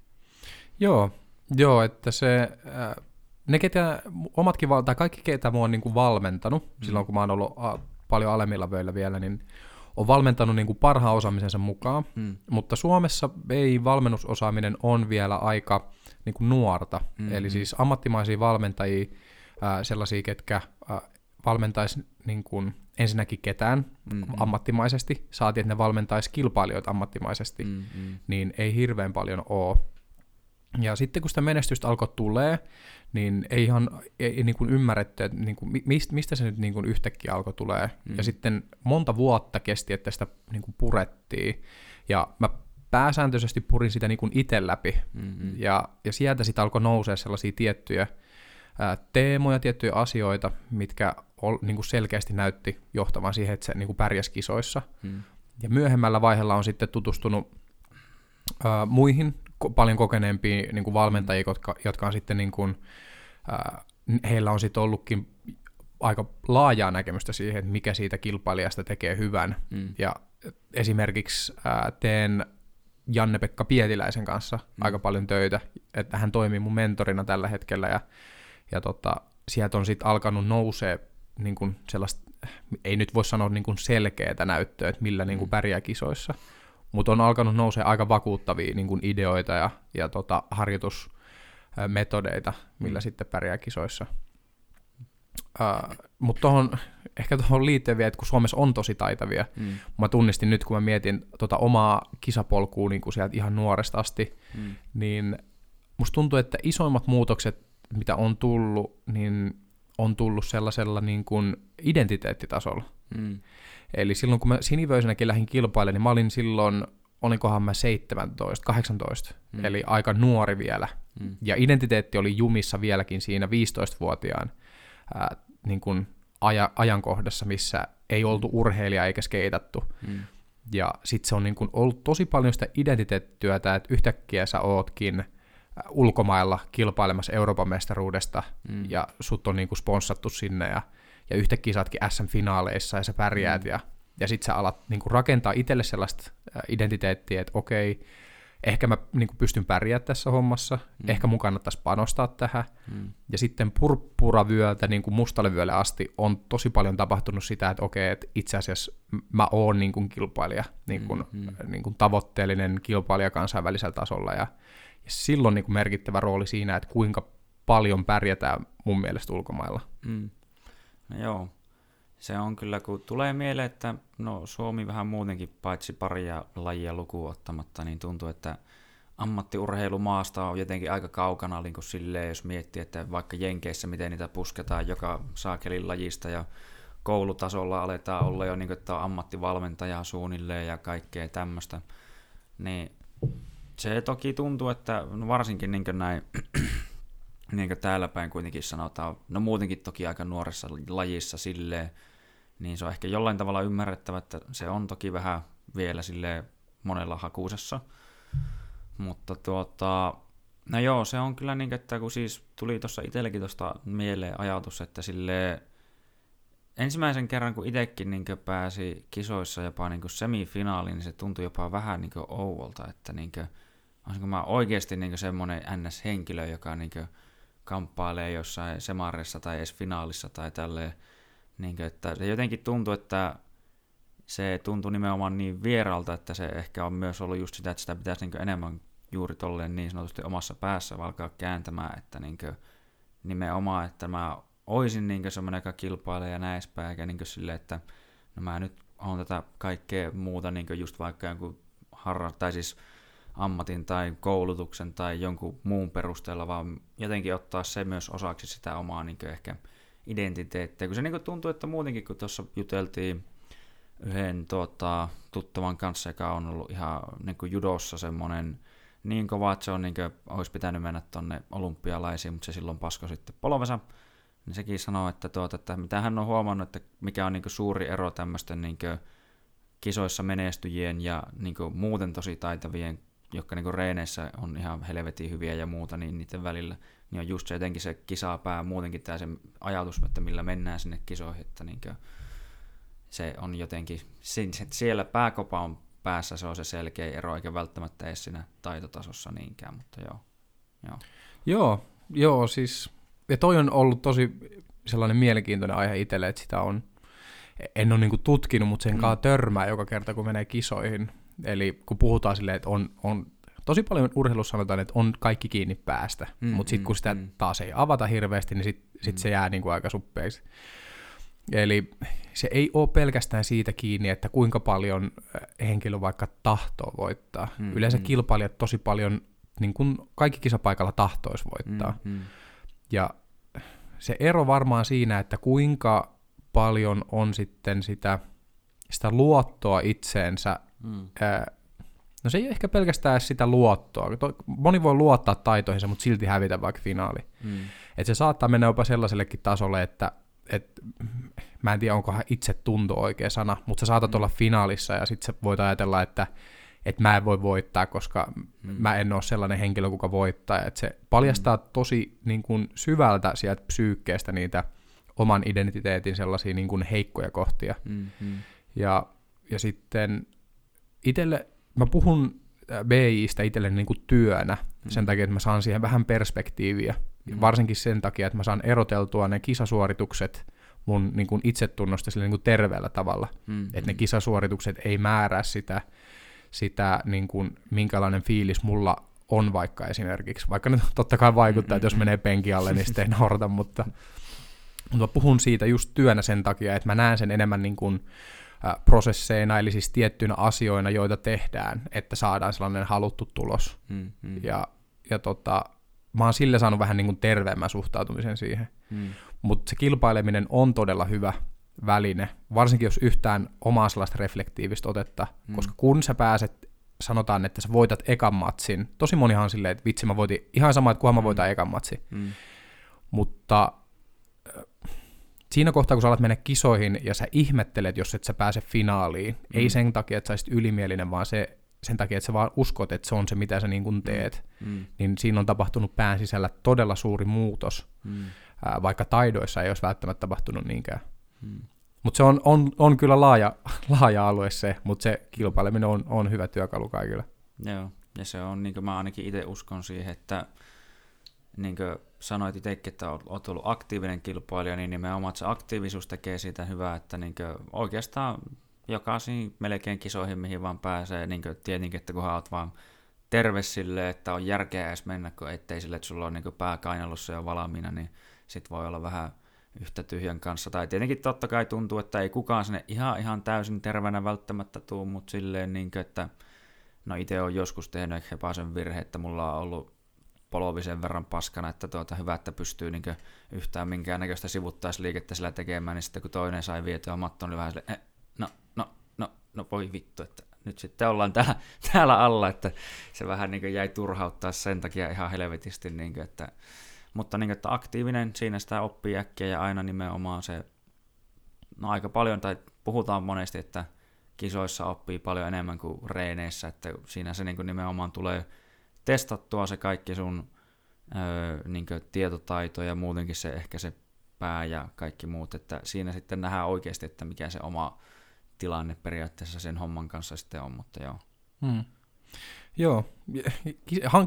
Joo, joo että se, äh, ne ketä, omatkin, tai kaikki ketä mua on niin kuin valmentanut, mm. silloin kun mä oon ollut paljon alemmilla vöillä vielä, niin on valmentanut niin kuin parhaan osaamisensa mukaan, mm. mutta Suomessa ei valmennusosaaminen on vielä aika niin kuin nuorta. Mm-hmm. Eli siis ammattimaisia valmentajia, ää, sellaisia, ketkä valmentaisi niin kuin ensinnäkin ketään mm-hmm. ammattimaisesti, saati, että ne valmentaisi kilpailijoita ammattimaisesti, mm-hmm. niin ei hirveän paljon ole. Ja sitten kun sitä menestystä alkoi tulee, niin ei ihan ei, niin kuin ymmärretty, että niin kuin, mistä, se nyt niin kuin yhtäkkiä alkoi tulee. Mm. Ja sitten monta vuotta kesti, että sitä niin kuin purettiin. Ja mä pääsääntöisesti purin sitä niin kuin itse läpi. Mm-hmm. Ja, ja sieltä sitten alkoi nousea sellaisia tiettyjä ää, teemoja, tiettyjä asioita, mitkä ol, niin kuin selkeästi näytti johtavan siihen, että se niin kuin pärjäsi kisoissa. Mm. Ja myöhemmällä vaiheella on sitten tutustunut ää, muihin paljon kokeneempia niin kuin valmentajia, jotka, jotka on sitten niin kuin, äh, heillä on sitten ollutkin aika laajaa näkemystä siihen, että mikä siitä kilpailijasta tekee hyvän. Mm. Ja esimerkiksi äh, teen Janne-Pekka Pietiläisen kanssa mm. aika paljon töitä, että hän toimii mun mentorina tällä hetkellä ja, ja tota, sieltä on sitten alkanut nousee niin kuin sellaista, ei nyt voi sanoa niin kuin selkeää näyttöä, että millä niin kuin mm. pärjää kisoissa, mutta on alkanut nousea aika vakuuttavia niin kuin ideoita ja, ja tota, harjoitusmetodeita, millä mm. sitten pärjää kisoissa. Uh, mutta ehkä tuohon liittyen vielä, että kun Suomessa on tosi taitavia, mm. mä tunnistin nyt, kun mä mietin tota omaa kisapolkua niin kuin sieltä ihan nuoresta asti, mm. niin musta tuntuu, että isoimmat muutokset, mitä on tullut, niin on tullut sellaisella niin kuin identiteettitasolla. Mm. Eli silloin kun mä sinivöisenäkin lähdin kilpailemaan, niin mä olin silloin, olinkohan mä 17, 18, mm. eli aika nuori vielä. Mm. Ja identiteetti oli jumissa vieläkin siinä 15-vuotiaan ää, niin kuin aja, ajankohdassa, missä ei oltu urheilija eikä skeitattu. Mm. Ja sitten se on niin kuin ollut tosi paljon sitä identiteettityötä, että yhtäkkiä sä ootkin ulkomailla kilpailemassa Euroopan mestaruudesta, mm. ja sut on niin kuin sponssattu sinne, ja ja yhtäkkiä saatkin SM-finaaleissa ja sä pärjäät mm. ja, ja sit sä alat niin kuin rakentaa itselle sellaista identiteettiä, että okei, ehkä mä niin kuin pystyn pärjäämään tässä hommassa, mm. ehkä mun kannattaisi panostaa tähän. Mm. Ja sitten purppuravyöltä niin kuin mustalle vyölle asti on tosi paljon tapahtunut sitä, että okei, että itse asiassa mä oon niin kuin kilpailija, niin kuin, mm. niin kuin tavoitteellinen kilpailija kansainvälisellä tasolla. Ja, ja silloin niin kuin merkittävä rooli siinä, että kuinka paljon pärjätään mun mielestä ulkomailla. Mm. Joo, se on kyllä, kun tulee mieleen, että no Suomi vähän muutenkin, paitsi paria lajia lukuun ottamatta, niin tuntuu, että ammattiurheilumaasta on jotenkin aika kaukana niin kuin silleen, jos miettii, että vaikka Jenkeissä, miten niitä pusketaan joka saakelin lajista ja koulutasolla aletaan olla jo niin kuin, että on ammattivalmentaja suunnilleen ja kaikkea tämmöistä, niin se toki tuntuu, että no varsinkin niin näin niin kuin täällä päin kuitenkin sanotaan, no muutenkin toki aika nuoressa lajissa silleen, niin se on ehkä jollain tavalla ymmärrettävä, että se on toki vähän vielä sille monella hakuusessa. Mutta tuota, no joo, se on kyllä niin, että kun siis tuli tuossa itsellekin tuosta mieleen ajatus, että sille ensimmäisen kerran kun itsekin niin pääsi kisoissa jopa niin semifinaaliin, niin se tuntui jopa vähän niin ouvolta, että niin kuin, olisinko mä oikeasti niin semmoinen NS-henkilö, joka niin kamppailee jossain semarissa tai edes finaalissa tai tälleen. Niin kuin, että se jotenkin tuntuu, että se tuntuu nimenomaan niin vieralta, että se ehkä on myös ollut just sitä, että sitä pitäisi niin enemmän juuri tolleen niin sanotusti omassa päässä alkaa kääntämään, että niin nimenomaan, että mä oisin niin semmoinen, joka kilpailee ja näin eikä niin silleen, että no mä nyt on tätä kaikkea muuta, niin just vaikka jonkun harra, tai siis ammatin tai koulutuksen tai jonkun muun perusteella, vaan jotenkin ottaa se myös osaksi sitä omaa niin ehkä identiteettiä. Kun se niin tuntuu, että muutenkin kun tuossa juteltiin yhden tuota, tuttavan kanssa, joka on ollut ihan niin judossa semmoinen niin kova, että se on niin kuin, olisi pitänyt mennä tuonne olympialaisiin, mutta se silloin pasko sitten polvensa. Niin sekin sanoo, että, tuota, että mitä hän on huomannut, että mikä on niin suuri ero tämmöisten niin kisoissa menestyjien ja niin muuten tosi taitavien, jotka niin reeneissä on ihan helvetin hyviä ja muuta, niin niiden välillä niin on just se jotenkin se kisapää, muutenkin tämä se ajatus, että millä mennään sinne kisoihin, että niin se on jotenkin, siellä pääkopan päässä se on se selkeä ero, eikä välttämättä edes siinä taitotasossa niinkään, mutta joo. Joo, joo, joo siis, ja toi on ollut tosi sellainen mielenkiintoinen aihe itselle, että sitä on, en ole niinku tutkinut, mutta sen mm. kanssa törmää joka kerta, kun menee kisoihin. Eli kun puhutaan silleen, että on, on tosi paljon urheilussa sanotaan, että on kaikki kiinni päästä, mm, mutta sitten mm, kun sitä mm. taas ei avata hirveästi, niin sitten sit mm. se jää niinku aika suppeiksi. Eli se ei ole pelkästään siitä kiinni, että kuinka paljon äh, henkilö vaikka tahtoo voittaa. Mm, Yleensä mm. kilpailijat tosi paljon, niin kuin kaikki kisapaikalla tahtois voittaa. Mm, mm. Ja se ero varmaan siinä, että kuinka paljon on sitten sitä, sitä luottoa itseensä. Mm. No se ei ole ehkä pelkästään sitä luottoa. Moni voi luottaa taitoihinsa, mutta silti hävitä vaikka finaali. Mm. Et se saattaa mennä jopa sellaisellekin tasolle, että et, mä en tiedä onkohan itse tunto oikea sana, mutta sä saatat mm. olla finaalissa ja sitten sä voit ajatella, että et mä en voi voittaa, koska mm. mä en ole sellainen henkilö, kuka voittaa. Et se paljastaa mm. tosi niin kun, syvältä sieltä psyykkeestä niitä oman identiteetin sellaisia niin kun, heikkoja kohtia. Mm, mm. Ja, ja sitten itselle, mä puhun äh, BIistä itselle niin kuin työnä mm. sen takia, että mä saan siihen vähän perspektiiviä Mm. Varsinkin sen takia, että mä saan eroteltua ne kisasuoritukset mun niin kuin itsetunnosta sille niin kuin terveellä tavalla. Mm. Että ne mm. kisasuoritukset ei määrää sitä, sitä niin kuin, minkälainen fiilis mulla on vaikka esimerkiksi. Vaikka nyt totta kai vaikuttaa, että jos menee penki alle, niin sitten ei naurata, mutta, mutta mä puhun siitä just työnä sen takia, että mä näen sen enemmän niin kuin, prosesseina, eli siis tiettyinä asioina, joita tehdään, että saadaan sellainen haluttu tulos. Mm, mm. Ja, ja tota, mä oon sille saanut vähän niin kuin terveemmän suhtautumisen siihen. Hmm. Mutta se kilpaileminen on todella hyvä väline, varsinkin jos yhtään omaa sellaista reflektiivistä otetta, hmm. koska kun sä pääset, sanotaan, että sä voitat ekan matsin, tosi monihan on silleen, että vitsi mä voitin ihan sama, että kunhan mä hmm. voitan ekan matsin. Hmm. Mutta siinä kohtaa, kun sä alat mennä kisoihin ja sä ihmettelet, jos et sä pääse finaaliin, mm. ei sen takia, että sä olisit ylimielinen, vaan se, sen takia, että sä vaan uskot, että se on se, mitä sä niin kuin teet, mm. niin siinä on tapahtunut pään sisällä todella suuri muutos, mm. ää, vaikka taidoissa ei olisi välttämättä tapahtunut niinkään. Mm. Mutta se on, on, on kyllä laaja, *laughs* laaja alue se, mutta se kilpaileminen on, on hyvä työkalu kaikille. Joo, ja se on, niin kuin mä ainakin itse uskon siihen, että niin kuin sanoit itsekin, että olet ollut aktiivinen kilpailija, niin nimenomaan että se aktiivisuus tekee siitä hyvää, että niin oikeastaan jokaisiin melkein kisoihin, mihin vaan pääsee, niin tietenkin, että kunhan olet vaan terve sille, että on järkeä edes mennä, kun ettei sille, että sulla on niin pää kainalossa jo valmiina, niin sit voi olla vähän yhtä tyhjän kanssa. Tai tietenkin totta kai tuntuu, että ei kukaan sinne ihan, ihan täysin terveenä välttämättä tuu, mutta silleen, niin kuin, että no itse on joskus tehnyt ehkä sen virhe, että mulla on ollut polovisen verran paskana, että tuota, hyvä, että pystyy niin yhtään minkäännäköistä sivuttaisliikettä sillä tekemään, niin sitten kun toinen sai vietyä mattoon, niin vähän sille, eh, no, no, no, no voi vittu, että nyt sitten ollaan täällä, *laughs* täällä alla, että se vähän niin jäi turhauttaa sen takia ihan helvetisti, niin kuin, että, mutta niin kuin, että aktiivinen siinä sitä oppii äkkiä ja aina nimenomaan se, no aika paljon, tai puhutaan monesti, että kisoissa oppii paljon enemmän kuin reeneissä, että siinä se niin kuin nimenomaan tulee testattua se kaikki sun öö, niin tietotaito ja muutenkin se ehkä se pää ja kaikki muut, että siinä sitten nähdään oikeasti, että mikä se oma tilanne periaatteessa sen homman kanssa sitten on, mutta joo. Hmm. Joo,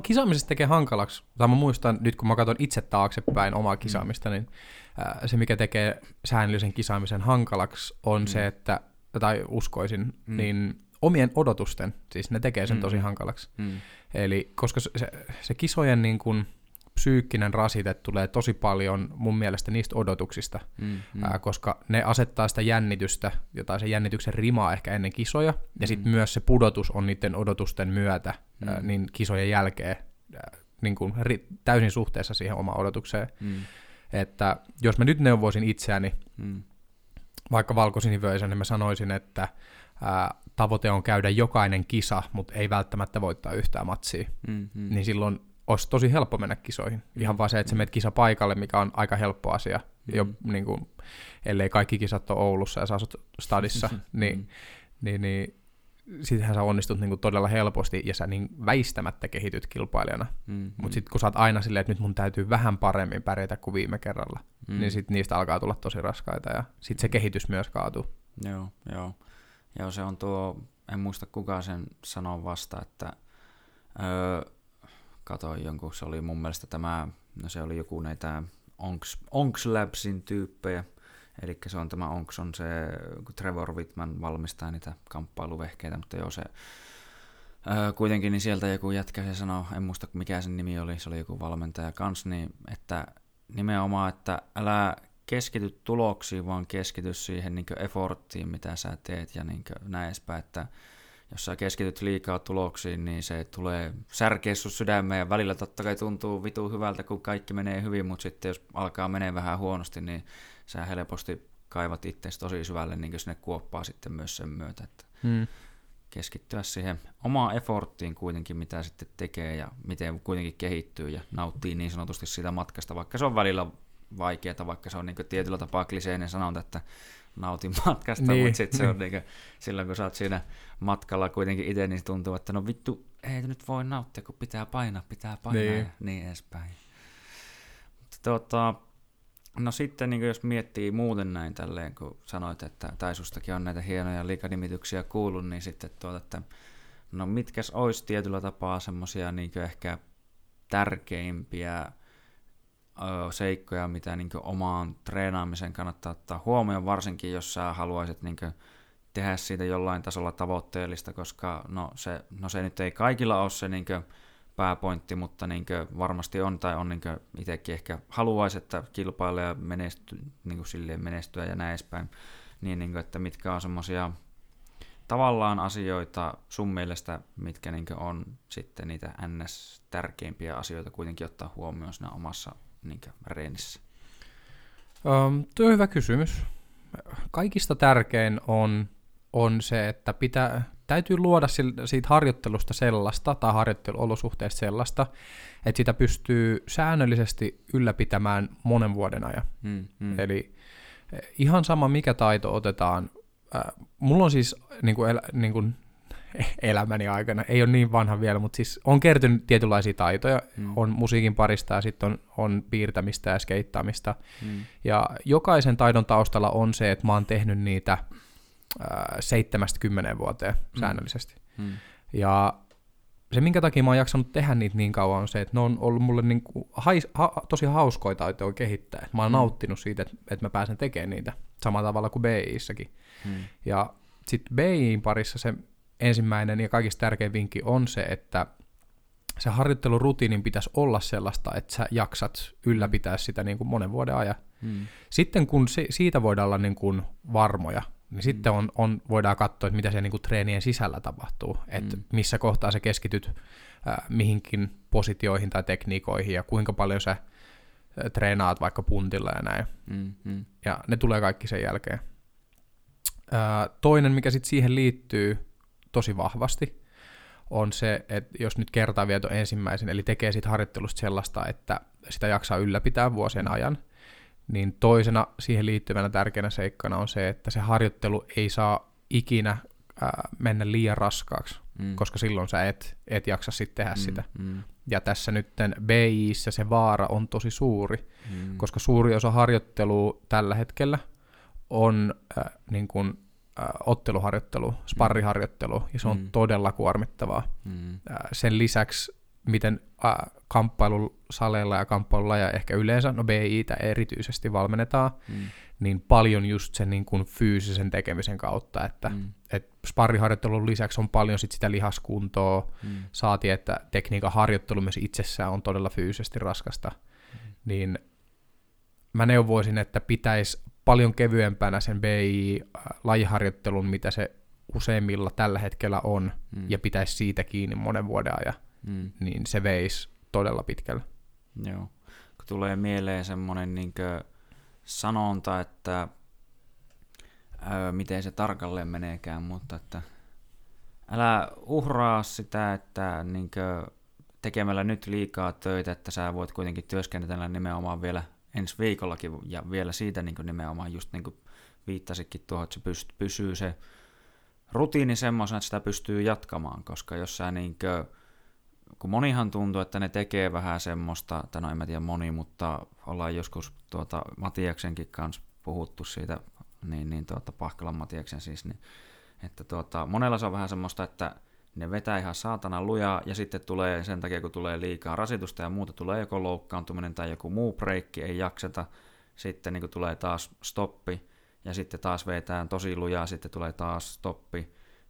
kisaamisesta tekee hankalaksi, tai mä muistan nyt kun mä katson itse taaksepäin omaa hmm. kisaamista, niin se mikä tekee säännöllisen kisaamisen hankalaksi on mm. se, että, tai uskoisin, mm. niin omien odotusten, siis ne tekee sen mm. tosi hankalaksi. Mm. Eli koska se, se kisojen niin kuin psyykkinen rasite tulee tosi paljon mun mielestä niistä odotuksista, Mm, mm, ää, koska ne asettaa sitä jännitystä, jotain se jännityksen rimaa ehkä ennen kisoja, ja Mm. sitten myös se pudotus on niiden odotusten myötä ää, Mm. niin kisojen jälkeen ää, niin kuin ri, täysin suhteessa siihen omaan odotukseen. mm, Että jos mä nyt neuvoisin itseäni, mm, vaikka valkosinivöisen, niin mä sanoisin, että ää, tavoite on käydä jokainen kisa, mutta ei välttämättä voittaa yhtään matsia. mm, mm. Niin silloin olisi tosi helppo mennä kisoihin. Ihan vaan se, että sä menet kisapaikalle, mikä on aika helppo asia. Jo, Mm. niin kuin, ellei kaikki kisat ole Oulussa ja sä asut stadissa, niin, Mm. niin, niin sittenhän sä onnistut niin kuin todella helposti ja sä niin väistämättä kehityt kilpailijana. Mm, Mutta sitten kun sä oot aina silleen, että nyt mun täytyy vähän paremmin pärjätä kuin viime kerralla, mm. niin sitten niistä alkaa tulla tosi raskaita ja sitten se kehitys myös kaatuu. Joo, joo. Joo, se on tuo, en muista kuka sen sanoi vasta, että öö, katoin jonkun, se oli mun mielestä tämä, no se oli joku näitä Onks, Onks Labsin tyyppejä, eli se on tämä Onks on se, kun Trevor Whitman valmistaa niitä kamppailuvehkeitä, mutta joo se, öö, kuitenkin niin sieltä joku jätkä se sanoi, en muista mikä sen nimi oli, se oli joku valmentaja kans, niin että nimenomaan, että älä keskity tuloksiin, vaan keskity siihen niin efforttiin, mitä sä teet ja niin näin edespäin, että jos sä keskityt liikaa tuloksiin, niin se tulee särkeä sun sydämeen ja välillä totta kai tuntuu vitu hyvältä, kun kaikki menee hyvin, mutta sitten jos alkaa menee vähän huonosti, niin sä helposti kaivat itseäsi tosi syvälle niin sinne kuoppaa sitten myös sen myötä, että Hmm. keskittyä siihen omaan efforttiin kuitenkin, mitä sitten tekee ja miten kuitenkin kehittyy ja nauttii niin sanotusti siitä matkasta, vaikka se on välillä vaikeaa, vaikka se on niin tietyllä tapaa kliseinen sanonta, että nautin matkasta, Niin. mutta sitten se on *laughs* niin silloin, kun sä oot siinä matkalla kuitenkin itse, niin tuntuu, että no vittu, ei nyt voi nauttia, kun pitää painaa, pitää painaa Niin. ja niin edespäin. Mutta tuota, no sitten niin jos miettii muuten näin tälleen, kun sanoit, että Taisustakin on näitä hienoja liikanimityksiä kuullut, niin sitten tuota, että no mitkäs olisi tietyllä tapaa semmoisia niin ehkä tärkeimpiä seikkoja, mitä niin omaan treenaamisen kannattaa ottaa huomioon, varsinkin jos sä haluaisit niin tehdä siitä jollain tasolla tavoitteellista, koska no se, no se nyt ei kaikilla ole se niin pääpointti, mutta niin varmasti on tai on niin itsekin ehkä haluaisi, että kilpailija menesty, niin silleen menestyä ja näin edespäin, niin, niin kuin, että mitkä on semmoisia tavallaan asioita sun mielestä, mitkä niin on sitten niitä ns. tärkeimpiä asioita kuitenkin ottaa huomioon siinä omassa niin reenissä? Um, tuo on hyvä kysymys. Kaikista tärkein on, on se, että pitää, täytyy luoda siitä harjoittelusta sellaista, tai harjoitteluolosuhteista sellaista, että sitä pystyy säännöllisesti ylläpitämään monen vuoden ajan. Mm, mm. Eli ihan sama, mikä taito otetaan. Äh, mulla on siis niin kuin niin kuin elämäni aikana, ei ole niin vanha vielä, mutta siis on kertynyt tietynlaisia taitoja. Mm. On musiikin parista ja sitten on, on piirtämistä ja skeittaamista. Mm. Ja jokaisen taidon taustalla on se, että mä oon tehnyt niitä äh, 7-10 vuoteen Mm. säännöllisesti. Mm. Ja se, minkä takia mä oon jaksanut tehdä niitä niin kauan, on se, että ne on ollut mulle niin kuin hais, ha, tosi hauskoja taitoja kehittää. Mä oon Mm. nauttinut siitä, että, että mä pääsen tekemään niitä samalla tavalla kuin BIissäkin. Mm. Ja sitten BIin parissa se ensimmäinen ja kaikista tärkein vinkki on se, että se harjoittelurutiinin pitäisi olla sellaista, että sä jaksat ylläpitää sitä niin kuin monen vuoden ajan. Mm. Sitten kun se, siitä voidaan olla niin kuin varmoja, niin sitten on, on, voidaan katsoa, että mitä siellä niin kuin treenien sisällä tapahtuu, että Mm. missä kohtaa sä keskityt äh, mihinkin positioihin tai tekniikoihin ja kuinka paljon sä äh, treenaat vaikka puntilla ja näin. Mm. Mm. Ja ne tulee kaikki sen jälkeen. Äh, toinen, mikä sitten siihen liittyy tosi vahvasti, on se, että jos nyt tuon ensimmäisen, eli tekee siitä harjoittelusta sellaista, että sitä jaksaa ylläpitää vuosien ajan, niin toisena siihen liittyvänä tärkeänä seikkana on se, että se harjoittelu ei saa ikinä ää, mennä liian raskaaksi, Mm. koska silloin sä et, et jaksa sitten tehdä mm. sitä. Mm. Ja tässä nyt BIissä se vaara on tosi suuri, Mm. koska suuri osa harjoittelua tällä hetkellä on äh, niin kuin, otteluharjoittelu, sparriharjoittelu, ja se on Mm. todella kuormittavaa. Mm. Äh, sen lisäksi miten äh, kamppailusaleilla ja kamppailulla ja ehkä yleensä, no BItä erityisesti valmennetaan, mm. niin paljon just sen niin kuin fyysisen tekemisen kautta, että mm. et sparriharjoittelun lisäksi on paljon sit sitä lihaskuntoa, mm. saati, että tekniikan harjoittelu myös itsessään on todella fyysisesti raskasta, mm. niin mä neuvoisin, että pitäisi paljon kevyempänä sen BI-lajiharjoittelun, mitä se useimmilla tällä hetkellä on, mm. ja pitäisi siitä kiinni monen vuoden ajan, mm. niin se veisi todella pitkälle. Joo. Kun tulee mieleen semmoinen niin sanonta, että öö, miten se tarkalleen meneekään, mutta että älä uhraa sitä, että niin tekemällä nyt liikaa töitä, että sä voit kuitenkin työskennellä nimenomaan vielä ensi viikollakin ja vielä siitä niin nimenomaan just niin viittasikin tuohon, että se pysyy se rutiini semmoisena, että sitä pystyy jatkamaan, koska jos sä niin kuin, kun monihan tuntuu, että ne tekee vähän semmoista, tai no en mä tiedä moni, mutta ollaan joskus tuota Matiaksenkin kanssa puhuttu siitä, niin, niin tuota, Pahkalan Matiaksen siis, niin, että tuota, monella se on vähän semmoista, että ne vetää ihan saatana lujaa, ja sitten tulee sen takia, kun tulee liikaa rasitusta ja muuta, tulee joko loukkaantuminen tai joku muu breikki, ei jakseta, sitten niin tulee taas stoppi, ja sitten taas vetää tosi lujaa, sitten tulee taas stoppi,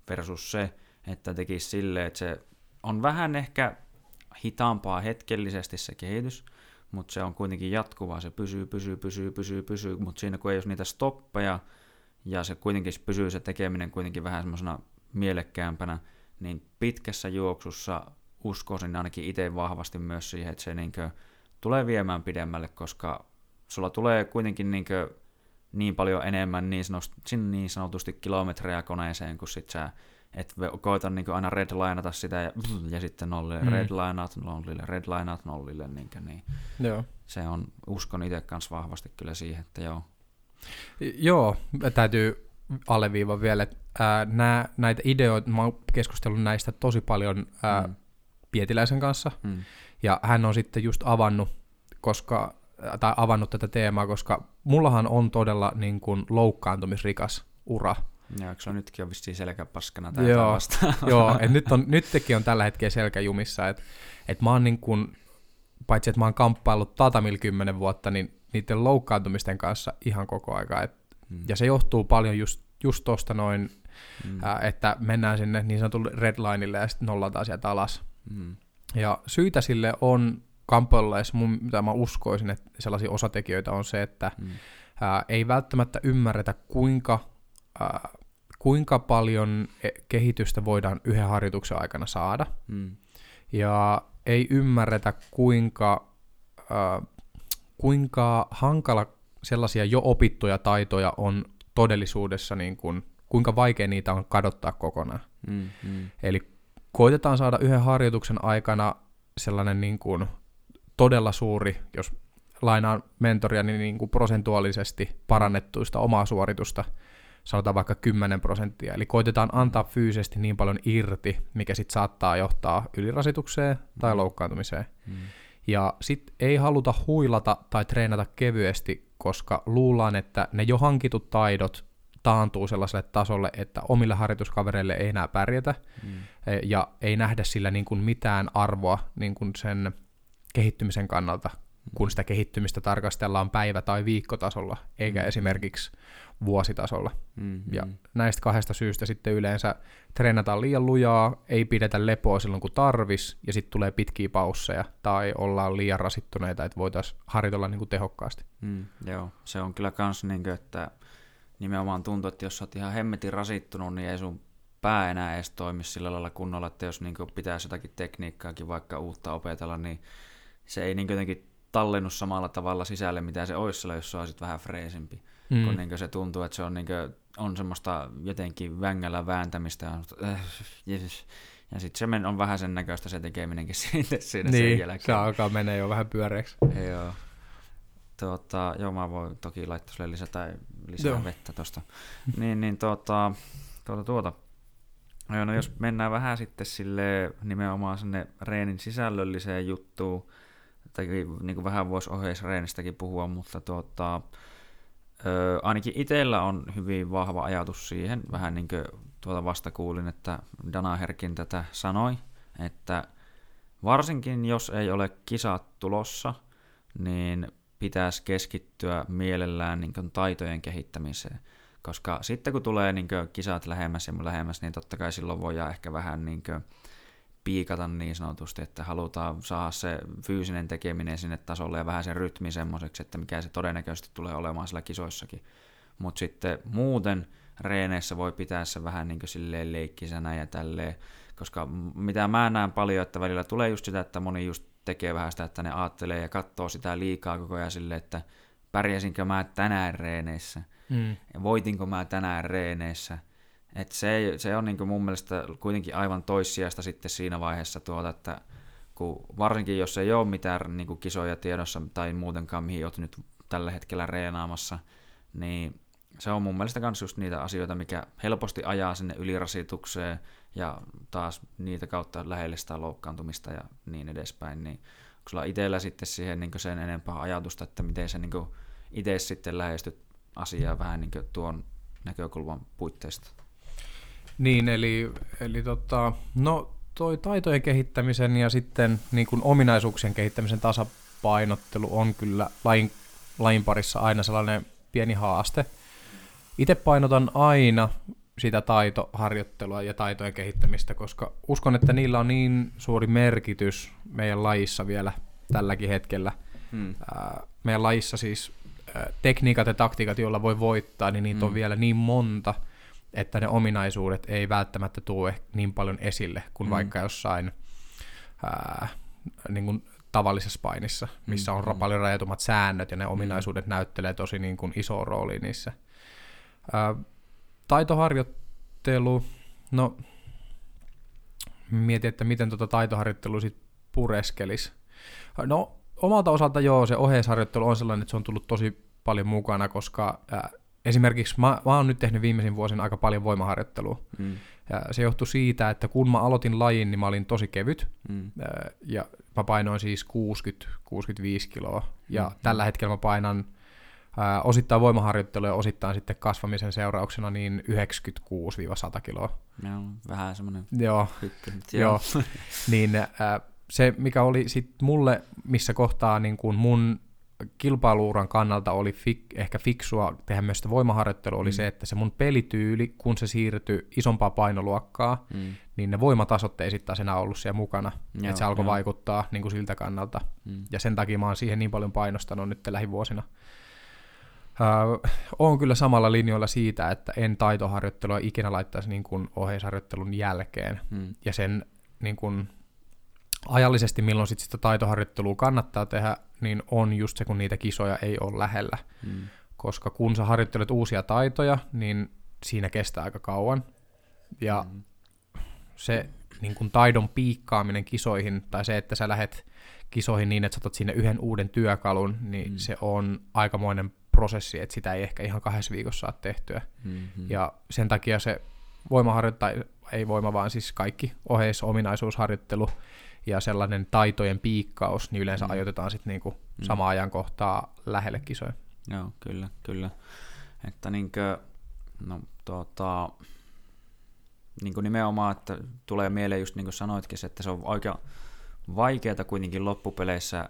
versus se, että tekisi silleen, että se on vähän ehkä hitaampaa hetkellisesti se kehitys, mutta se on kuitenkin jatkuvaa, se pysyy, pysyy, pysyy, pysyy, pysyy, mutta siinä kun ei ole niitä stoppeja, ja se kuitenkin pysyy se tekeminen kuitenkin vähän semmoisena mielekkäämpänä, niin pitkässä juoksussa uskoisin ainakin itse vahvasti myös siihen, että se niinkö tulee viemään pidemmälle, koska sulla tulee kuitenkin niinkö niin paljon enemmän niin, sanotusti, niin sanotusti kilometrejä koneeseen, kun sit sä et koita niin aina redlineata sitä ja, *laughs* ja sitten nollille mm. redlineat nollille, redlineat nollille. Niin, niin. Joo. Se on, uskon itse kanssa vahvasti kyllä siihen, että joo. Joo, täytyy alleviiva vielä, että ää, nää, näitä ideoita, mä oon keskustellut näistä tosi paljon ää, mm. Pietiläisen kanssa, mm. ja hän on sitten just avannut, koska, tai avannut tätä teemaa, koska mullahan on todella niin kuin, loukkaantumisrikas ura, Joo, se on nytkin on vissiin selkäpaskana tai joo, vastaan? *laughs* joo, et nyt, on, nytkin on tällä hetkellä selkäjumissa, että et mä oon niin kun, paitsi että mä oon kamppaillut Tatamil kymmenen vuotta, niin niiden loukkaantumisten kanssa ihan koko aika. Et, hmm. Ja se johtuu paljon just, just tosta noin, hmm. ää, että mennään sinne niin sanotulle redlineille ja sitten nollataan sieltä alas. Hmm. Ja syitä sille on kamppailussa, mitä mä uskoisin, että sellaisia osatekijöitä on se, että hmm. ää, ei välttämättä ymmärretä, kuinka ää, kuinka paljon e, kehitystä voidaan yhden harjoituksen aikana saada. Mm. Ja ei ymmärretä, kuinka, äh, kuinka hankala sellaisia jo opittuja taitoja on todellisuudessa, niin kuin, kuinka vaikea niitä on kadottaa kokonaan. Mm, mm. Eli koitetaan saada yhden harjoituksen aikana sellainen niin kuin todella suuri, jos lainaan mentoria, niin, niin kuin prosentuaalisesti parannettuista omaa suoritusta – sanotaan vaikka 10 prosenttia. Eli koitetaan antaa fyysisesti niin paljon irti, mikä sitten saattaa johtaa ylirasitukseen tai mm. loukkaantumiseen. Mm. Ja sitten ei haluta huilata tai treenata kevyesti, koska luullaan, että ne jo hankitut taidot taantuu sellaiselle tasolle, että omille harjoituskavereille ei enää pärjätä mm. E, ja ei nähdä sillä niin kuin mitään arvoa niin kuin sen kehittymisen kannalta, kun sitä kehittymistä tarkastellaan päivä- tai viikkotasolla, eikä mm. esimerkiksi vuositasolla. Mm-hmm. Ja näistä kahdesta syystä sitten yleensä treenataan liian lujaa, ei pidetä lepoa silloin kun tarvis, ja sitten tulee pitkiä pausseja, tai ollaan liian rasittuneita, että voitaisiin harjoitella niin kuin tehokkaasti. Mm, joo, se on kyllä kans niin kuin, että nimenomaan tuntuu, että jos olet ihan hemmetin rasittunut, niin ei sun pää enää edes toimi sillä lailla kunnolla, että jos niin pitäisi jotakin tekniikkaakin vaikka uutta opetella, niin se ei niin jotenkin tallennut samalla tavalla sisälle, mitä se olisi jos se olisi vähän freesimpi mm. kun niin se tuntuu, että se on, niin kuin, on semmoista jotenkin vängällä vääntämistä. Ja, äh, ja sitten se on vähän sen näköistä se tekeminenkin *laughs* siitä, siinä niin, sen jälkeen. se alkaa menee jo vähän pyöreäksi. Joo. Tuota, joo, mä voin toki laittaa sulle lisää, tai lisää joo. vettä tuosta. niin, niin tuota, tuota, tuota. Joo, no jos mennään vähän sitten sille nimenomaan sinne reenin sisällölliseen juttuun, niin kuin vähän voisi oheisreenistäkin puhua, mutta tuota, Öö, ainakin itsellä on hyvin vahva ajatus siihen, vähän niin kuin tuota vasta kuulin, että Danaherkin tätä sanoi, että varsinkin jos ei ole kisat tulossa, niin pitäisi keskittyä mielellään niin taitojen kehittämiseen. Koska sitten kun tulee niin kisat lähemmäs ja lähemmäs, niin totta kai silloin voidaan ehkä vähän niin piikata niin sanotusti, että halutaan saada se fyysinen tekeminen sinne tasolle ja vähän sen rytmi semmoiseksi, että mikä se todennäköisesti tulee olemaan sillä kisoissakin. Mutta sitten muuten reeneissä voi pitää se vähän niin silleen leikkisänä ja tälleen, koska mitä mä näen paljon, että välillä tulee just sitä, että moni just tekee vähän sitä, että ne ajattelee ja katsoo sitä liikaa koko ajan silleen, että pärjäsinkö mä tänään reeneissä, mm. voitinko mä tänään reeneissä, et se, se on niin mun mielestä kuitenkin aivan toissijasta sitten siinä vaiheessa, tuota, että kun, varsinkin jos ei ole mitään niin kisoja tiedossa tai muutenkaan, mihin olet nyt tällä hetkellä reenaamassa, niin se on mun mielestä myös just niitä asioita, mikä helposti ajaa sinne ylirasitukseen ja taas niitä kautta lähelle sitä loukkaantumista ja niin edespäin, niin onko sulla itsellä sitten siihen niin sen enempää ajatusta, että miten se niin itse sitten lähestyt asiaa vähän niin tuon näkökulman puitteista? Niin, eli, eli tota, no toi taitojen kehittämisen ja sitten niin kuin ominaisuuksien kehittämisen tasapainottelu on kyllä lajin, lajin parissa aina sellainen pieni haaste. Itse painotan aina sitä taitoharjoittelua ja taitojen kehittämistä, koska uskon, että niillä on niin suuri merkitys meidän lajissa vielä tälläkin hetkellä. Hmm. Meidän lajissa siis tekniikat ja taktiikat, joilla voi voittaa, niin niitä hmm. on vielä niin monta – että ne ominaisuudet ei välttämättä tule niin paljon esille kuin mm. vaikka jossain ää, niin kuin tavallisessa painissa, missä on mm. paljon rajatummat säännöt ja ne mm. ominaisuudet mm. näyttelee tosi niin kuin iso rooli niissä. Ää, taitoharjoittelu, no mietin, että miten tuota taitoharjoittelu sitten pureskelisi. No omalta osalta joo, se oheisharjoittelu on sellainen, että se on tullut tosi paljon mukana, koska ää, esimerkiksi mä, mä oon nyt tehnyt viimeisin vuosin aika paljon voimaharjoittelua. Mm. Ja se johtui siitä, että kun mä aloitin lajin, niin mä olin tosi kevyt. Mm. Ja mä painoin siis 60-65 kiloa. Ja mm. tällä hetkellä mä painan ää, osittain voimaharjoittelua ja osittain sitten kasvamisen seurauksena niin 96-100 kiloa. Joo, vähän semmoinen *laughs* Joo, hyppy. Joo. niin ää, se, mikä oli sitten mulle, missä kohtaa niin kun mun kilpailuuran kannalta oli fik, ehkä fiksua tehdä myös sitä voimaharjoittelua, oli mm. se, että se mun pelityyli, kun se siirtyi isompaa painoluokkaa, mm. niin ne voimatasot ei sitten enää ollut siellä mukana. Joo, että se alkoi joo. vaikuttaa niin kuin siltä kannalta. Mm. Ja sen takia mä oon siihen niin paljon painostanut nyt lähivuosina. Öö, on kyllä samalla linjoilla siitä, että en taitoharjoittelua ikinä laittaisi niin kuin oheisharjoittelun jälkeen. Mm. Ja sen niin kuin, ajallisesti, milloin sit sitä taitoharjoittelua kannattaa tehdä, niin on just se, kun niitä kisoja ei ole lähellä. Mm. Koska kun sä harjoittelet uusia taitoja, niin siinä kestää aika kauan. Ja mm. se niin kun taidon piikkaaminen kisoihin, tai se, että sä lähet kisoihin niin, että sä otat sinne yhden uuden työkalun, niin mm. se on aikamoinen prosessi, että sitä ei ehkä ihan kahdessa viikossa saa tehtyä. Mm-hmm. Ja sen takia se voimaharjoittaa, ei voima, vaan siis kaikki oheisominaisuusharjoittelu, ja sellainen taitojen piikkaus, niin yleensä mm. ajoitetaan sitten niinku mm. samaan ajankohtaa lähelle kisoja. Joo, kyllä, kyllä. Että niinkö, no tota, niin kuin nimenomaan, että tulee mieleen just niin kuin sanoitkin, että se on aika vaikeaa kuitenkin loppupeleissä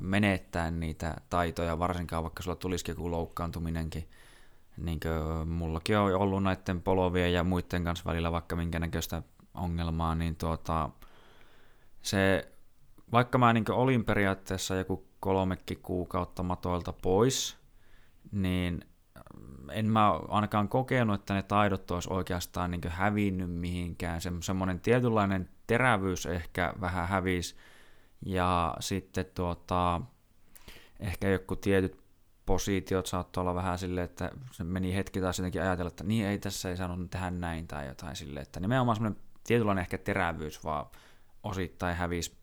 menettää niitä taitoja, varsinkaan vaikka sulla tulisikin joku loukkaantuminenkin. Niin kuin mullakin on ollut näiden polovien ja muiden kanssa välillä vaikka minkä näköistä ongelmaa, niin tuota, se, vaikka mä niin olin periaatteessa joku kolmekin kuukautta matoilta pois, niin en mä ainakaan kokenut, että ne taidot olisi oikeastaan niin hävinnyt mihinkään. Se, semmoinen tietynlainen terävyys ehkä vähän hävisi, ja sitten tuota, ehkä joku tietyt positiot saattoi olla vähän silleen, että se meni hetki taas jotenkin ajatella, että niin ei tässä ei saanut tehdä näin tai jotain silleen, että nimenomaan semmoinen tietynlainen ehkä terävyys vaan osittain hävisi.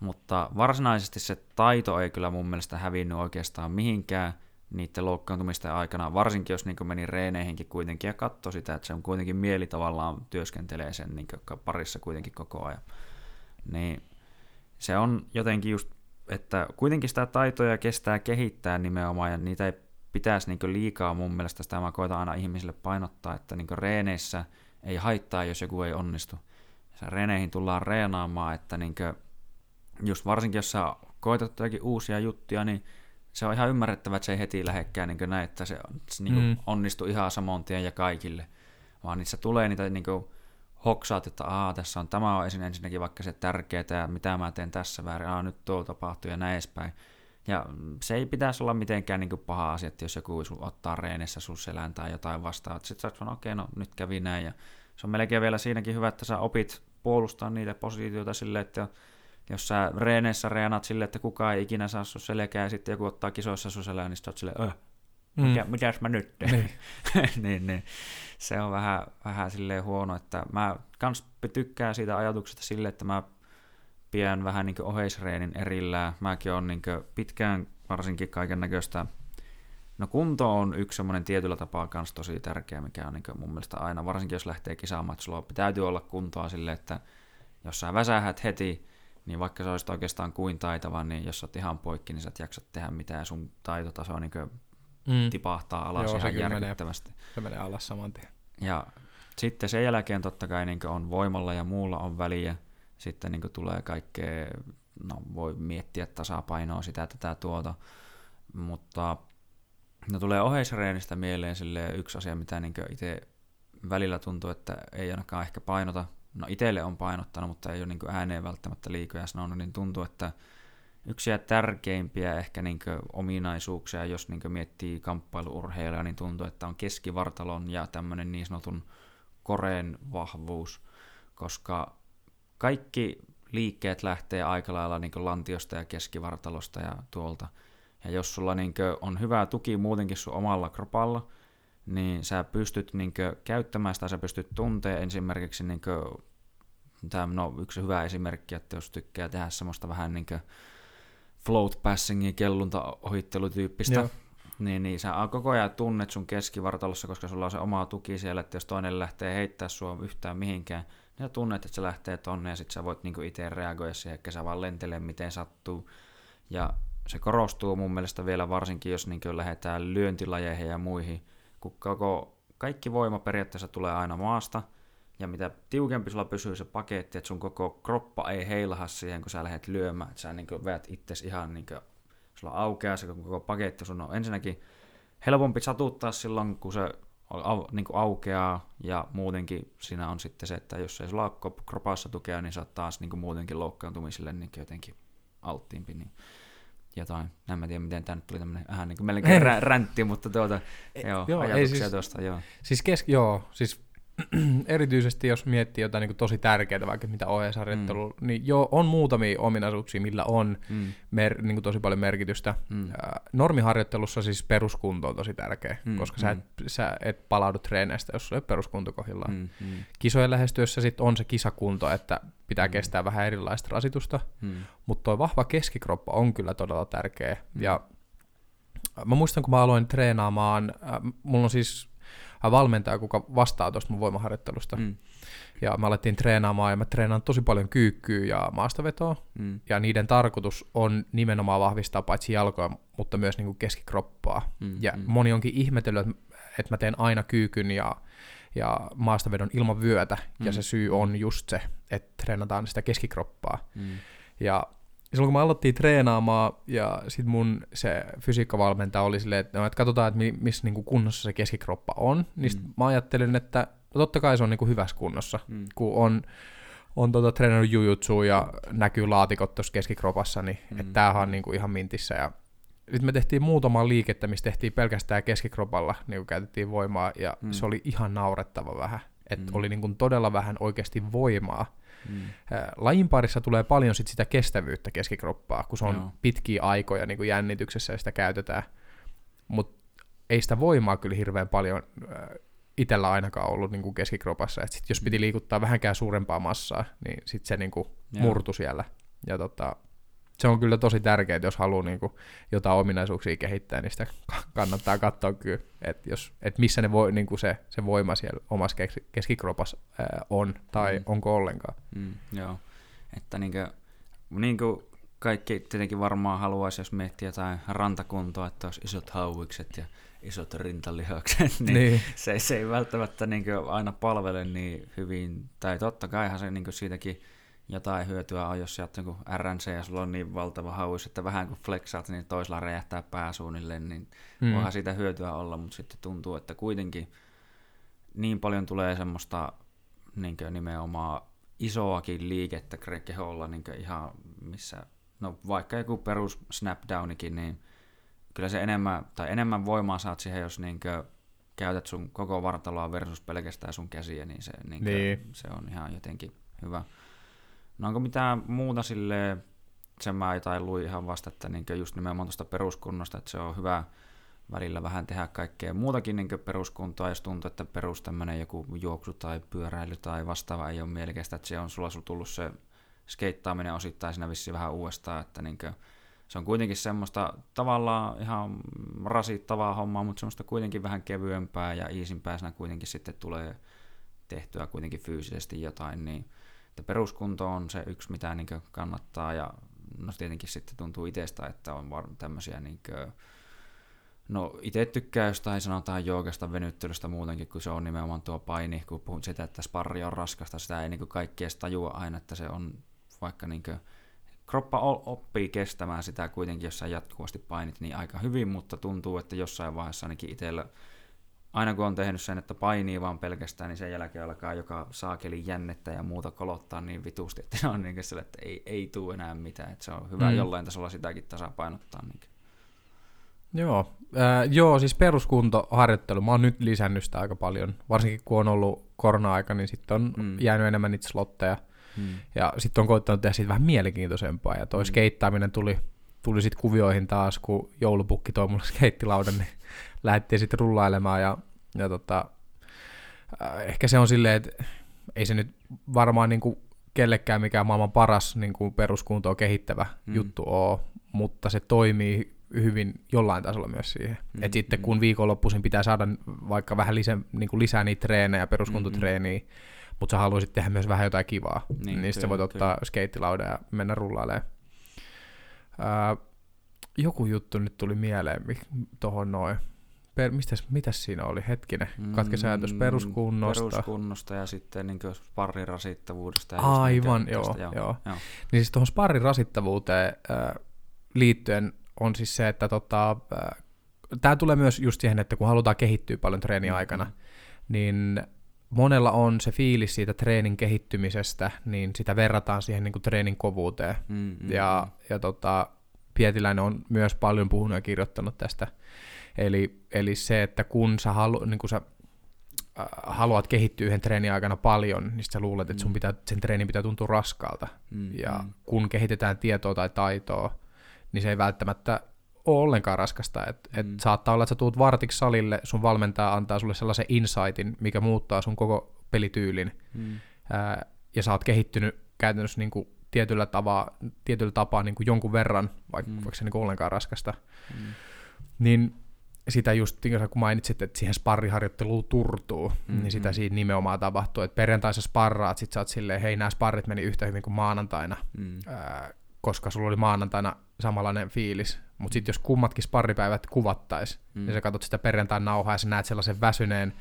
Mutta varsinaisesti se taito ei kyllä mun mielestä hävinnyt oikeastaan mihinkään niiden loukkaantumisten aikana, varsinkin jos niin meni reeneihinkin kuitenkin ja katsoi sitä, että se on kuitenkin mieli tavallaan työskentelee sen niin parissa kuitenkin koko ajan. Niin se on jotenkin just, että kuitenkin sitä taitoja kestää kehittää nimenomaan ja niitä ei pitäisi niin liikaa mun mielestä, sitä mä koitan aina ihmisille painottaa, että niin reeneissä ei haittaa, jos joku ei onnistu reeneihin tullaan reenaamaan, että niinkö, just varsinkin jos sä koetat jotakin uusia juttuja, niin se on ihan ymmärrettävä, että se ei heti lähekkään niin näin, että se, se niin mm. onnistuu ihan samoin tien ja kaikille, vaan niissä tulee niitä niin kuin, hoksaat, että Aa, tässä on tämä on ensinnäkin vaikka se tärkeää ja mitä mä teen tässä väärin, Aa, nyt tuo tapahtuu ja näin edespäin. Ja se ei pitäisi olla mitenkään niin paha asia, että jos joku ottaa reenessä sun selän tai jotain vastaan, sitten sä okei, okay, no nyt kävi näin. Ja se on melkein vielä siinäkin hyvä, että sä opit puolustaa niitä positioita silleen, että jos sä reeneissä reenat silleen, että kukaan ei ikinä saa sun selkää ja sitten joku ottaa kisoissa sun selää, niin sä oot silleen, öh, mikä, mm. mitäs mä nyt teen? Niin. *laughs* niin, niin. Se on vähän, vähän silleen huono, että mä kans tykkään siitä ajatuksesta silleen, että mä pidän vähän niin oheisreenin erillään. Mäkin on niin pitkään varsinkin kaiken näköistä No kunto on yksi semmoinen tietyllä tapaa myös tosi tärkeä, mikä on niin mun mielestä aina, varsinkin jos lähtee kisaamaan, että sulla täytyy olla kuntoa sille, että jos sä väsähät heti, niin vaikka sä olisit oikeastaan kuin taitava, niin jos sä oot ihan poikki, niin sä et jaksa tehdä mitään, sun taitotaso niin mm. tipahtaa alas Joo, ihan järkyttävästi. Menee, se menee alas saman tien. Ja sitten sen jälkeen totta kai niin on voimalla ja muulla on väliä, sitten niin tulee kaikkea, no voi miettiä tasapainoa sitä tätä tuota, mutta no tulee oheisreenistä mieleen sille yksi asia, mitä niin itse välillä tuntuu, että ei ainakaan ehkä painota, no itselle on painottanut, mutta ei ole niin ääneen välttämättä liikoja sanonut, niin tuntuu, että yksi tärkeimpiä ehkä niin ominaisuuksia, jos niin miettii kamppailuurheilua, niin tuntuu, että on keskivartalon ja tämmöinen niin sanotun koreen vahvuus, koska kaikki liikkeet lähtee aika lailla niin lantiosta ja keskivartalosta ja tuolta. Ja jos sulla niin on hyvä tuki muutenkin sun omalla kropalla, niin sä pystyt niin käyttämään sitä, sä pystyt tuntemaan esimerkiksi, niin kuin, tämä no, yksi hyvä esimerkki, että jos tykkää tehdä semmoista vähän niin float passingin kellunta ohittelutyyppistä, niin, niin sä koko ajan tunnet sun keskivartalossa, koska sulla on se oma tuki siellä, että jos toinen lähtee heittää sua yhtään mihinkään, niin sä tunnet, että se lähtee tonne ja sit sä voit niinku itse reagoida siihen, että sä vaan lentelee miten sattuu. Ja se korostuu mun mielestä vielä varsinkin, jos niinku lähdetään lyöntilajeihin ja muihin, kun koko, kaikki voima periaatteessa tulee aina maasta, ja mitä tiukempi sulla pysyy se paketti, että sun koko kroppa ei heilaha siihen, kun sä lähdet lyömään, että sä niin veät itses ihan niin kuin, sulla aukeaa se koko paketti, sun on ensinnäkin helpompi satuttaa silloin, kun se niin kuin aukeaa, ja muutenkin siinä on sitten se, että jos ei sulla ole kropassa tukea, niin sä oot taas niin kuin muutenkin loukkaantumiselle niin jotenkin alttiimpi. Niin jotain. En mä tiedä, miten tämä nyt tuli tämmöinen vähän niin kuin *laughs* melkein rä- räntti, mutta tuota, joo, joo ajatuksia ei siis, tuosta, joo. Siis, kes- joo, siis *clears throat* erityisesti jos miettii jotain niin kuin tosi tärkeää, vaikka mitä ohjeisharjoittelu, mm. niin joo, on muutamia ominaisuuksia, millä on mm. mer- niin kuin tosi paljon merkitystä. Mm. normiharjoittelussa siis peruskunto on tosi tärkeä, mm. koska mm. Sä, et, sä et palaudu treeneistä, jos sulla ei peruskunto kohdillaan. Mm. Mm. Kisojen lähestyessä sit on se kisakunto, että pitää mm. kestää vähän erilaista rasitusta, mm. mutta tuo vahva keskikroppa on kyllä todella tärkeä. Mm. Ja mä muistan, kun mä aloin treenaamaan, äh, mulla on siis valmentaja, kuka vastaa tuosta mun voimaharjoittelusta. Mm. Ja me alettiin treenaamaan ja mä treenaan tosi paljon kyykkyä ja maastavetoa. Mm. Ja niiden tarkoitus on nimenomaan vahvistaa paitsi jalkoja, mutta myös niin kuin keskikroppaa. Mm. Ja mm. moni onkin ihmetellyt, että mä teen aina kyykyn ja, ja maastavedon ilman vyötä. Mm. Ja se syy on just se, että treenataan sitä keskikroppaa. Mm. Ja silloin kun mä aloittiin treenaamaan ja sit mun se fysiikkavalmentaja oli silleen, että, no, että katsotaan, että missä niinku kunnossa se keskikroppa on, niin mm. mä ajattelin, että no totta kai se on niinku hyvässä kunnossa, mm. kun on, on tota, treenannut jujutsua ja näkyy laatikot tuossa keskikropassa, niin mm. että tämähän on niinku ihan mintissä ja sitten me tehtiin muutama liikettä, missä tehtiin pelkästään keskikropalla, niin kuin käytettiin voimaa, ja mm. se oli ihan naurettava vähän. Että mm. oli niin kuin todella vähän oikeasti voimaa. Mm. Lajin parissa tulee paljon sit sitä kestävyyttä keskikroppaa, kun se on Joo. pitkiä aikoja niin kuin jännityksessä ja sitä käytetään. Mutta ei sitä voimaa kyllä hirveän paljon itsellä ainakaan ollut niin kuin keskikropassa. Et sit jos piti mm. liikuttaa vähänkään suurempaa massaa, niin sitten se niin kuin murtu siellä. Ja tota, se on kyllä tosi tärkeää, jos haluaa niin kuin, jotain ominaisuuksia kehittää, niin sitä kannattaa katsoa kyllä, että jos, että missä ne voi, niin kuin se, se voima siellä omassa keskikropassa on, tai mm. onko ollenkaan. Mm, joo, että niin kuin, niin kuin kaikki tietenkin varmaan haluaisi, jos miettii jotain rantakuntoa, että olisi isot hauikset ja isot rintalihakset, *laughs* niin, niin. Se, se ei välttämättä niin aina palvele niin hyvin, tai totta kaihan se niin siitäkin jotain hyötyä on, jos oot joku RNC ja sulla on niin valtava hauis, että vähän kun flexaat, niin toisella räjähtää pää suunnilleen, niin mm. voihan siitä hyötyä olla, mutta sitten tuntuu, että kuitenkin niin paljon tulee semmoista niin nimenomaan isoakin liikettä keholla niin ihan missä, no vaikka joku perus snapdownikin, niin kyllä se enemmän, tai enemmän voimaa saat siihen, jos niin käytät sun koko vartaloa versus pelkästään sun käsiä, niin se, niin niin. se on ihan jotenkin hyvä. No onko mitään muuta sille sen mä jotain luin ihan vasta, että niin just nimenomaan tuosta peruskunnosta, että se on hyvä välillä vähän tehdä kaikkea muutakin niin peruskuntoa, jos tuntuu, että perus tämmöinen joku juoksu tai pyöräily tai vastaava ei ole mielekästä, että se on sulla tullut se skeittaaminen osittain siinä vissiin vähän uudestaan, että niin se on kuitenkin semmoista tavallaan ihan rasittavaa hommaa, mutta semmoista kuitenkin vähän kevyempää ja iisimpää siinä kuitenkin sitten tulee tehtyä kuitenkin fyysisesti jotain, niin että peruskunto on se yksi, mitä niin kannattaa. Ja no tietenkin sitten tuntuu itsestä, että on var- tämmöisiä niin kuin, No itse tykkää jostain sanotaan joogasta venyttelystä muutenkin, kun se on nimenomaan tuo paini, kun puhun sitä, että sparri on raskasta, sitä ei niin kaikki edes tajua aina, että se on vaikka niin kuin, kroppa oppii kestämään sitä kuitenkin, jos sä jatkuvasti painit niin aika hyvin, mutta tuntuu, että jossain vaiheessa ainakin itsellä, aina kun on tehnyt sen, että painii vaan pelkästään, niin sen jälkeen alkaa joka saakeli jännettä ja muuta kolottaa niin vitusti, että se on niin sille, että ei, ei tule enää mitään, että se on hyvä mm. jollain tasolla sitäkin tasapainottaa. Niin. Joo, äh, joo, siis peruskuntoharjoittelu, mä oon nyt lisännyt sitä aika paljon, varsinkin kun on ollut korona-aika, niin sitten on mm. jäänyt enemmän niitä slotteja, Hmm. Ja sitten on koittanut tehdä siitä vähän mielenkiintoisempaa. Ja toi hmm. skeittaaminen tuli, tuli sitten kuvioihin taas, kun joulupukki toi mulle skeittilaudan, niin lähdettiin sitten rullailemaan. Ja, ja tota, äh, ehkä se on silleen, että ei se nyt varmaan niinku kellekään mikään maailman paras niin kuin peruskuntoa kehittävä mm. juttu ole, mutta se toimii hyvin jollain tasolla myös siihen. Mm, Et sitten mm. kun viikonloppuisin pitää saada vaikka vähän lisä, niin kuin lisää niitä treenejä, peruskuntotreeniä, mm, mutta sä haluaisit tehdä myös vähän jotain kivaa, niin, niin sitten voit ottaa skeittilaudan ja mennä rullailemaan. Ää, joku juttu nyt tuli mieleen tuohon noin. Per, mistäs, mitäs siinä oli? Hetkinen, katkes ajatus mm, peruskunnosta. Peruskunnosta ja sitten niin sparrin rasittavuudesta. Ja Aivan, joo, joo, joo. joo. Niin siis tuohon sparrin rasittavuuteen äh, liittyen on siis se, että tota, äh, tämä tulee myös just siihen, että kun halutaan kehittyä paljon treeni aikana, mm-hmm. niin monella on se fiilis siitä treenin kehittymisestä, niin sitä verrataan siihen niin kuin treenin kovuuteen. Mm, mm, ja, mm. ja tota, Pietiläinen on myös paljon puhunut ja kirjoittanut tästä. Eli, eli se, että kun sä, halu, niin kun sä äh, haluat kehittyä yhden treenin aikana paljon, niin sä luulet, että sun mm. pitää, sen treenin pitää tuntua raskaalta. Mm, ja mm. kun kehitetään tietoa tai taitoa, niin se ei välttämättä ole ollenkaan raskasta. Et, mm. et saattaa olla, että sä tuut vartiksi salille, sun valmentaja antaa sulle sellaisen insightin, mikä muuttaa sun koko pelityylin, mm. ää, ja sä oot kehittynyt käytännössä niin kuin tietyllä, tavaa, tietyllä tapaa niin kuin jonkun verran, vaikka, mm. vaikka se niin kuin ollenkaan raskasta. Mm. Niin sitä just, niin kun mainitsit, että siihen sparriharjoitteluun turtuu, mm-hmm. niin sitä siinä nimenomaan tapahtuu, että perjantaisa sparraat, sit sä oot silleen, hei nämä sparrit meni yhtä hyvin kuin maanantaina, mm. ää, koska sulla oli maanantaina samanlainen fiilis. Mutta sitten jos kummatkin sparripäivät kuvattais, mm. niin sä katsot sitä perjantain nauhaa ja sä näet sellaisen väsyneen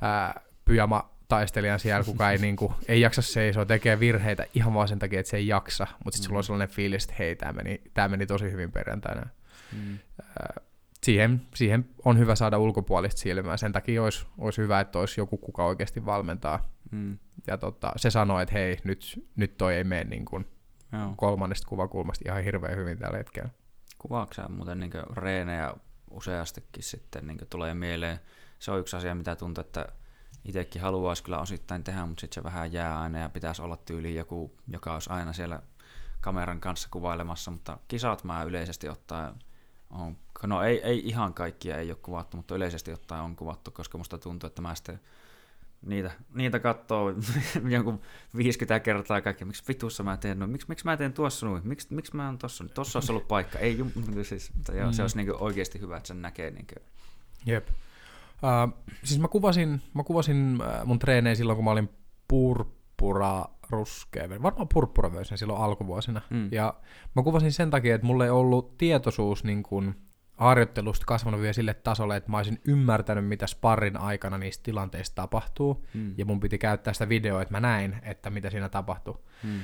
ää, pyjama taistelijan siellä, kuka ei, *laughs* niinku, ei jaksa seisoa, tekee virheitä ihan vaan sen takia, että se ei jaksa, mutta sitten mm. sulla on sellainen fiilis, että hei, tämä meni, tää meni tosi hyvin perjantaina. Mm. Ää, siihen, siihen on hyvä saada ulkopuolista silmää. Sen takia olisi, olisi hyvä, että olisi joku, kuka oikeasti valmentaa. Mm. Ja tota, se sanoo, että hei, nyt, nyt toi ei mene niin kuin Joo. kolmannesta kuvakulmasta ihan hirveän hyvin tällä hetkellä. Kuvaako muuten niin reenejä useastikin sitten niin tulee mieleen? Se on yksi asia, mitä tuntuu, että itsekin haluaisi kyllä osittain tehdä, mutta sitten se vähän jää aina ja pitäisi olla tyyli joku, joka olisi aina siellä kameran kanssa kuvailemassa, mutta kisat mä yleisesti ottaen on, no ei, ei ihan kaikkia ei ole kuvattu, mutta yleisesti ottaen on kuvattu, koska musta tuntuu, että mä sitten niitä, niitä katsoo *laughs* jonkun 50 kertaa kaikki, miksi vitussa mä teen noin, miksi, miksi mä teen tuossa noin, miksi, miksi mä oon tossa, tossa olisi ollut paikka, ei jum, *laughs* siis, joo, mm. se olisi niin oikeasti hyvä, että sen näkee. Niin kuin. Jep. Uh, siis mä kuvasin, mä kuvasin mun treenejä silloin, kun mä olin purppura ruskea, varmaan purppura silloin alkuvuosina. Mm. Ja mä kuvasin sen takia, että mulla ei ollut tietoisuus niin kuin, harjoittelusta kasvanut vielä sille tasolle, että mä olisin ymmärtänyt, mitä sparrin aikana niistä tilanteista tapahtuu, mm. ja mun piti käyttää sitä videoa, että mä näin, että mitä siinä tapahtuu. Mm.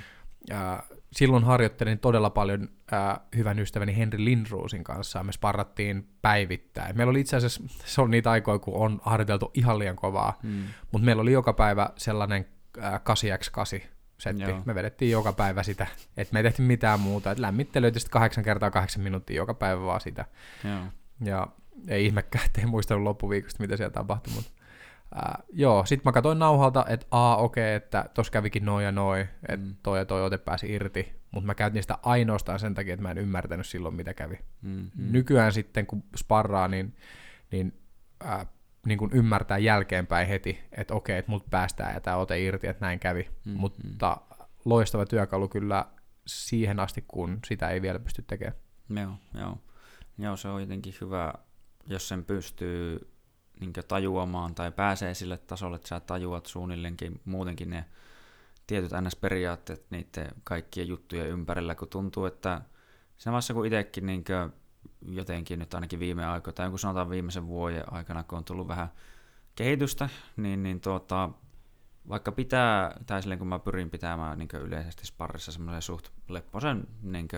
ää, silloin harjoittelin todella paljon ää, hyvän ystäväni Henri Lindruusin kanssa, me sparrattiin päivittäin. Meillä oli itse asiassa, se on niitä aikoja, kun on harjoiteltu ihan liian kovaa, mm. mutta meillä oli joka päivä sellainen ää, 8x8 setti. Joo. Me vedettiin joka päivä sitä, että me ei tehty mitään muuta, että lämmittelyitä sitten kahdeksan kertaa kahdeksan minuuttia joka päivä vaan sitä. Joo. Ja ei ihmekään, ettei muistanut loppuviikosta, mitä siellä tapahtui, mutta Ää, joo, sit mä katsoin nauhalta, että aa okei, okay, että tos kävikin noin ja noin, että mm. toi ja toi ote pääsi irti, mutta mä käytin sitä ainoastaan sen takia, että mä en ymmärtänyt silloin, mitä kävi. Mm, mm. Nykyään sitten, kun sparraa, niin, niin, ää, niin kun ymmärtää jälkeenpäin heti, että okei, että mut päästään ja tämä ote irti, että näin kävi. Mm, mutta loistava työkalu kyllä siihen asti, kun sitä ei vielä pysty tekemään. Joo, joo. joo se on jotenkin hyvä, jos sen pystyy niin tajuamaan tai pääsee sille tasolle, että sä tajuat suunnilleenkin muutenkin ne tietyt NS-periaatteet niiden kaikkien juttujen ympärillä, kun tuntuu, että siinä vaiheessa kun itsekin niin jotenkin nyt ainakin viime aikoina, tai kun sanotaan viimeisen vuoden aikana, kun on tullut vähän kehitystä, niin, niin tuota, vaikka pitää, tai silleen kun mä pyrin pitämään niin yleisesti sparrissa semmoisen suht lepposen niin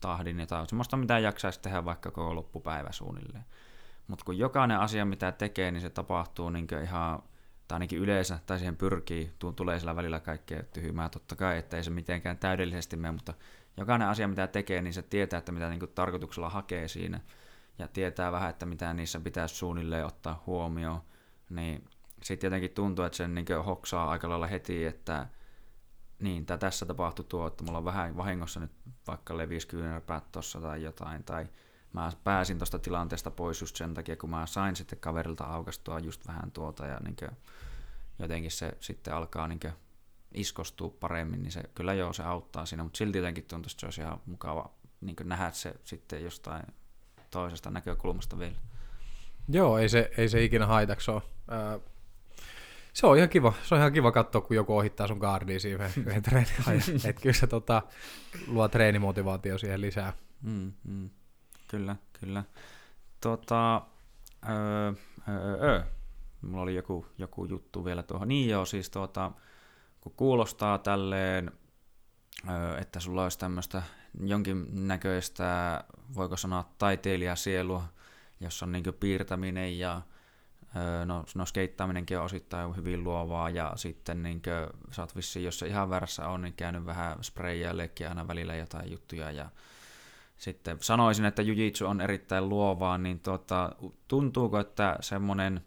tahdin, ja semmoista mitä jaksaisi tehdä vaikka koko loppupäivä suunnilleen, mutta kun jokainen asia, mitä tekee, niin se tapahtuu niin ihan, tai ainakin yleensä, tai siihen pyrkii, tulee sillä välillä kaikkea tyhmää totta kai, että ei se mitenkään täydellisesti mene, mutta jokainen asia, mitä tekee, niin se tietää, että mitä niin tarkoituksella hakee siinä, ja tietää vähän, että mitä niissä pitäisi suunnilleen ottaa huomioon, niin sitten jotenkin tuntuu, että sen niin hoksaa aika lailla heti, että niin, tämä tässä tapahtui tuo, että mulla on vähän vahingossa nyt vaikka levisi kyynärpäät tuossa tai jotain, tai mä pääsin tuosta tilanteesta pois just sen takia, kun mä sain sitten kaverilta aukastua just vähän tuota ja niin jotenkin se sitten alkaa niin iskostua paremmin, niin se kyllä joo, se auttaa siinä, mutta silti jotenkin tuntuu, että se olisi ihan mukava niin nähdä se sitten jostain toisesta näkökulmasta vielä. Joo, ei se, ei se ikinä haitaksi ole. se on ihan kiva, se on ihan kiva katsoa, kun joku ohittaa sun kaardia siinä yhden treenin *laughs* että kyllä se tota, luo treenimotivaatio siihen lisää. Mm, mm. Kyllä, kyllä. Tota, öö, öö, öö. Mulla oli joku, joku juttu vielä tuohon. Niin joo, siis tuota, kun kuulostaa tälleen, että sulla olisi tämmöistä jonkinnäköistä, voiko sanoa taiteilijasielua, jossa on niin piirtäminen ja no, no skeittaaminenkin on osittain hyvin luovaa ja sitten niin kuin, sä oot vissiin, jos se ihan väärässä on, niin käynyt vähän sprayjällekin aina välillä jotain juttuja ja sitten sanoisin, että jujitsu on erittäin luovaa, niin tuota, tuntuuko, että semmoinen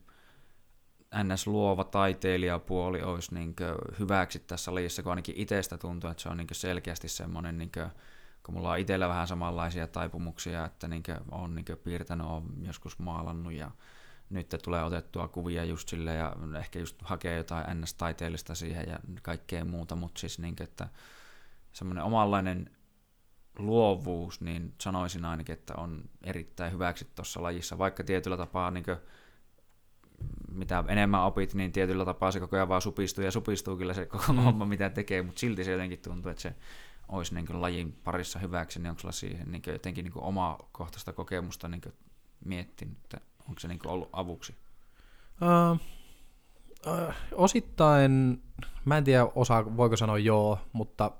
ns. luova taiteilijapuoli olisi niin hyväksi tässä lajissa, kun ainakin itsestä tuntuu, että se on niin selkeästi semmoinen, niin kuin, kun mulla on itsellä vähän samanlaisia taipumuksia, että niin on niin piirtänyt, on joskus maalannut ja nyt tulee otettua kuvia just sille ja ehkä just hakee jotain ns-taiteellista siihen ja kaikkea muuta, mutta siis niin kuin, että semmoinen omanlainen luovuus, niin sanoisin ainakin, että on erittäin hyväksi tuossa lajissa, vaikka tietyllä tapaa niin kuin, mitä enemmän opit, niin tietyllä tapaa se koko ajan vaan supistuu ja supistuu kyllä se koko mm. homma, mitä tekee, mutta silti se jotenkin tuntuu, että se olisi niin kuin, lajin parissa hyväksi, niin onko sulla siihen niin kuin, jotenkin niin omaa kohtaista kokemusta niin miettinyt, että onko se niin ollut avuksi? Uh, uh, osittain, mä en tiedä osaa, voiko sanoa joo, mutta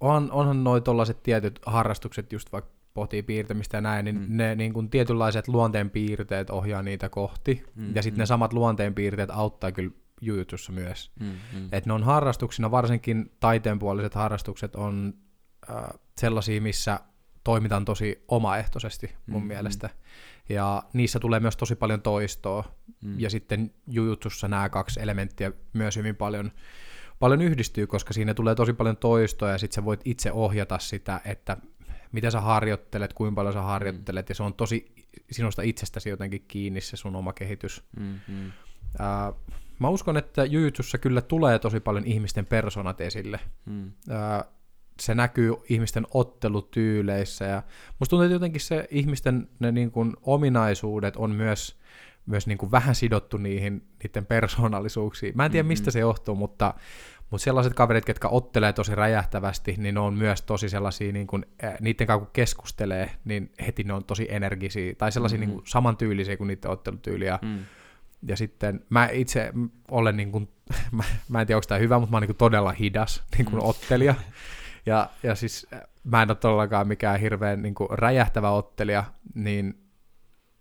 on, onhan noin tuollaiset tietyt harrastukset, just vaikka pohtii piirtämistä ja näin, niin mm. ne niin kuin tietynlaiset luonteenpiirteet ohjaa niitä kohti, mm, ja sitten mm. ne samat luonteenpiirteet auttaa kyllä jujutussa myös. Mm, mm. Et ne on harrastuksina, varsinkin taiteenpuoliset harrastukset on äh, sellaisia, missä toimitaan tosi omaehtoisesti mun mm, mielestä. Mm. Ja niissä tulee myös tosi paljon toistoa. Mm. Ja sitten jujutsussa nämä kaksi elementtiä myös hyvin paljon paljon yhdistyy, koska siinä tulee tosi paljon toistoa ja sitten sä voit itse ohjata sitä, että mitä sä harjoittelet, kuinka paljon sä harjoittelet, mm. ja se on tosi sinusta itsestäsi jotenkin kiinni se sun oma kehitys. Mm-hmm. Äh, mä uskon, että jujutsussa kyllä tulee tosi paljon ihmisten persoonat esille. Mm. Äh, se näkyy ihmisten ottelutyyleissä, ja musta tuntuu, että jotenkin se ihmisten ne niin kuin ominaisuudet on myös myös niin kuin vähän sidottu niihin niiden persoonallisuuksiin. Mä en tiedä, mm-hmm. mistä se johtuu, mutta, mutta sellaiset kaverit, ketkä ottelee tosi räjähtävästi, niin ne on myös tosi sellaisia, niin kuin, niiden kanssa kun keskustelee, niin heti ne on tosi energisiä, tai sellaisia mm-hmm. niin kuin samantyylisiä kuin niiden ottelutyyliä. Mm. Ja sitten mä itse olen, niin kuin, *laughs* mä, mä en tiedä onko tämä hyvä, mutta mä oon niin todella hidas niin kuin mm. ottelija. *laughs* Ja, ja siis mä en ole todellakaan mikään hirveän niin räjähtävä ottelija, niin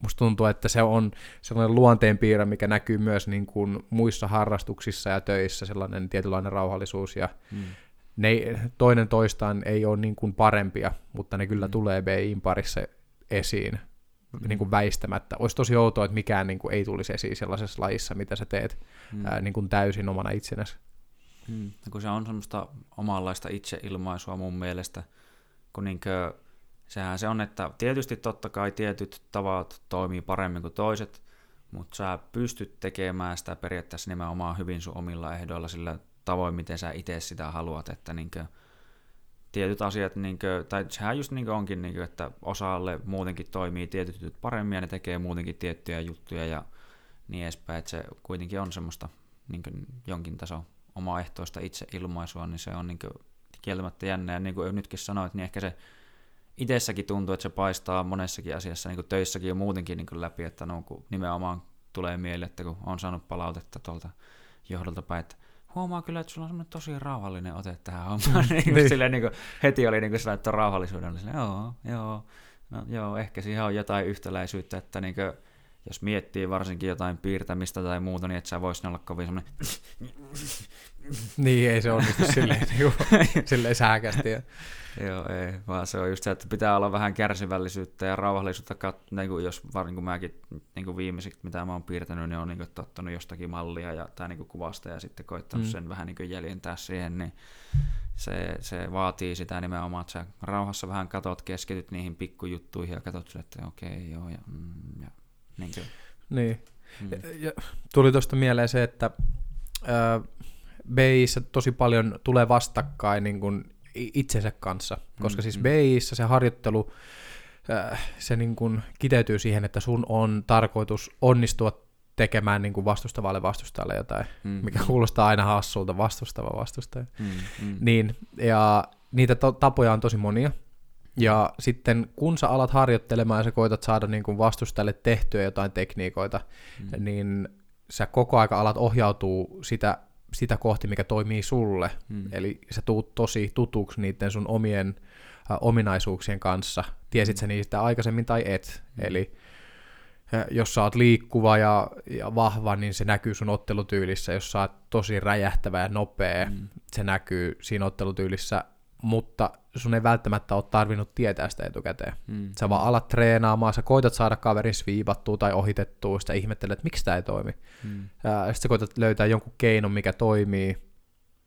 musta tuntuu, että se on sellainen luonteenpiirre, mikä näkyy myös niin kuin muissa harrastuksissa ja töissä, sellainen tietynlainen rauhallisuus ja mm. ne, toinen toistaan ei ole niin kuin parempia, mutta ne kyllä mm. tulee BIin parissa esiin mm. niin kuin väistämättä. Olisi tosi outoa, että mikään niin kuin ei tulisi esiin sellaisessa lajissa, mitä sä teet mm. ää, niin kuin täysin omana itsenäsi. Mm. kun se on semmoista omanlaista itseilmaisua mun mielestä, kun niinkö, sehän se on, että tietysti totta kai tietyt tavat toimii paremmin kuin toiset, mutta sä pystyt tekemään sitä periaatteessa nimenomaan hyvin sun omilla ehdoilla sillä tavoin, miten sä itse sitä haluat, että niinkö, tietyt asiat, niinkö, tai sehän just niinkö onkin, niinkö, että osalle muutenkin toimii tietyt jutut paremmin ja ne tekee muutenkin tiettyjä juttuja ja niin edespäin, että se kuitenkin on semmoista niinkö, jonkin taso omaehtoista itseilmaisua, niin se on niin kieltämättä jännä. Ja niin kuin nytkin sanoit, niin ehkä se itsessäkin tuntuu, että se paistaa monessakin asiassa, niin kuin töissäkin jo muutenkin niin kuin läpi, että no, kun nimenomaan tulee mieleen, että kun on saanut palautetta tuolta johdolta päin, että huomaa kyllä, että sulla on semmoinen tosi rauhallinen ote tähän hommaan. *laughs* niin. niin. Silleen, niin kuin, heti oli niin kuin sellainen, että rauhallisuuden oli silleen, joo, joo, no, joo, ehkä siihen on jotain yhtäläisyyttä, että niin kuin, jos miettii varsinkin jotain piirtämistä tai muuta, niin et sä voisi olla kovin semmoinen... niin, ei se onnistu *laughs* silleen, juu, *laughs* silleen sääkästi. Joo, ei, vaan se on just se, että pitää olla vähän kärsivällisyyttä ja rauhallisuutta, kat- niin kuin jos varsinkin kun mäkin niin kuin viimeiset, mitä mä oon piirtänyt, niin on niin kuin, tottunut jostakin mallia ja, tai niin kuin kuvasta ja sitten koittanut mm. sen vähän niin kuin jäljentää siihen, niin se, se vaatii sitä nimenomaan, että sä rauhassa vähän katot, keskityt niihin pikkujuttuihin ja katot että okei, okay, joo, ja, mm, ja niin. Kuin. niin. Mm. Ja, ja tuli tuosta mieleen se, että äh, BIissä tosi paljon tulee vastakkain niin kuin itsensä kanssa, koska mm, siis mm. BIissä se harjoittelu, äh, se niin kuin kiteytyy siihen, että sun on tarkoitus onnistua tekemään niin kuin vastustavalle vastustajalle jotain, mm, mikä kuulostaa aina hassulta, vastustava vastustaja. Mm, mm. Niin, ja niitä to- tapoja on tosi monia, ja sitten kun sä alat harjoittelemaan ja sä koitat saada niin kuin vastustajalle tehtyä jotain tekniikoita, mm. niin sä koko aika alat ohjautuu sitä, sitä kohti, mikä toimii sulle. Mm. Eli sä tuut tosi tutuksi niiden sun omien äh, ominaisuuksien kanssa. Tiesit sä niistä aikaisemmin tai et. Mm. Eli jos sä oot liikkuva ja, ja vahva, niin se näkyy sun ottelutyylissä. Jos sä oot tosi räjähtävä ja nopea, mm. se näkyy siinä ottelutyylissä mutta sun ei välttämättä ole tarvinnut tietää sitä etukäteen. Mm. Sä vaan alat treenaamaan, sä koitat saada kaverin sviivattua tai ohitettua, sitä ihmettelet, että miksi tämä ei toimi. Mm. Sitten sä koitat löytää jonkun keinon, mikä toimii,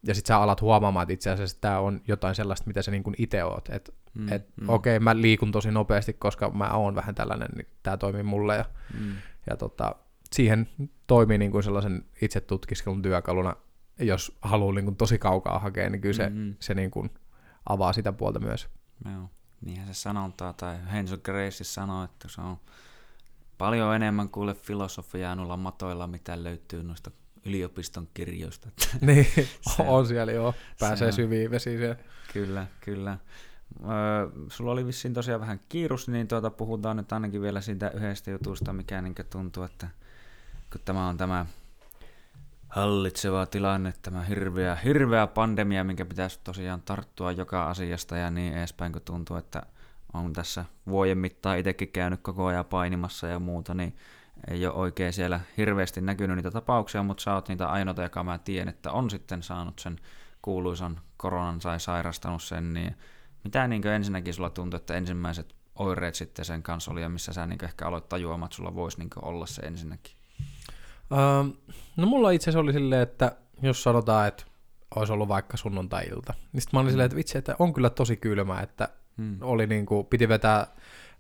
ja sitten sä alat huomaamaan, että itse asiassa tämä on jotain sellaista, mitä sä niin itse oot. Että mm, et, mm. okei, okay, mä liikun tosi nopeasti, koska mä oon vähän tällainen, niin tämä toimii mulle. Ja, mm. ja tota, siihen toimii niin kuin sellaisen itse tutkiskelun työkaluna, jos haluaa niin kuin tosi kaukaa hakea, niin kyllä se, mm-hmm. se niin kuin avaa sitä puolta myös. Joo, niinhän se sanotaan, tai Henso Gracie sanoo, että se on paljon enemmän kuule filosofiaa noilla matoilla, mitä löytyy noista yliopiston kirjoista. *laughs* niin, *laughs* se, on siellä joo, pääsee syviin vesiin siellä. Kyllä, kyllä. Öö, sulla oli vissiin tosiaan vähän kiirus, niin tuota, puhutaan nyt ainakin vielä siitä yhdestä jutusta, mikä niin tuntuu, että kun tämä on tämä hallitseva tilanne, tämä hirveä, hirveä pandemia, minkä pitäisi tosiaan tarttua joka asiasta ja niin edespäin, kun tuntuu, että on tässä vuoden mittaan itsekin käynyt koko ajan painimassa ja muuta, niin ei ole oikein siellä hirveästi näkynyt niitä tapauksia, mutta sä oot niitä ainoita, joka mä tiedän, että on sitten saanut sen kuuluisan koronan tai sairastanut sen, niin mitä niin ensinnäkin sulla tuntuu, että ensimmäiset oireet sitten sen kanssa oli, ja missä sä niin ehkä aloit tajuamaan, että sulla voisi niin olla se ensinnäkin? No mulla itse asiassa oli silleen, että jos sanotaan, että olisi ollut vaikka sunnuntai-ilta, niin sitten mä olin silleen, että vitsi, että on kyllä tosi kylmä, että hmm. oli niin kuin, piti vetää,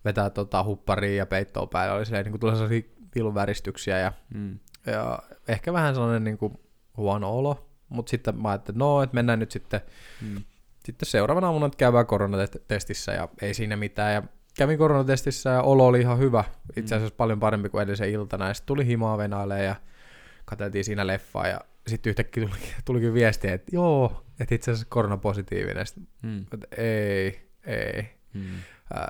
vetää tota hupparia ja peittoa päälle, oli silleen, niin kuin, tuli sellaisia vilunväristyksiä ja, hmm. ja ehkä vähän sellainen niin kuin, huono olo, mutta sitten mä ajattelin, että no, että mennään nyt sitten, hmm. sitten seuraavana aamuna, että käydään koronatestissä ja ei siinä mitään ja kävin koronatestissä ja olo oli ihan hyvä, itse asiassa mm. paljon parempi kuin edellisen iltana, ja sitten tuli himaa venailemaan ja katseltiin siinä leffaa, ja sitten yhtäkkiä tuli, *laughs* tulikin viesti, että joo, että itse asiassa koronapositiivinen, sitten, mm. ei, ei. Mm. Äh,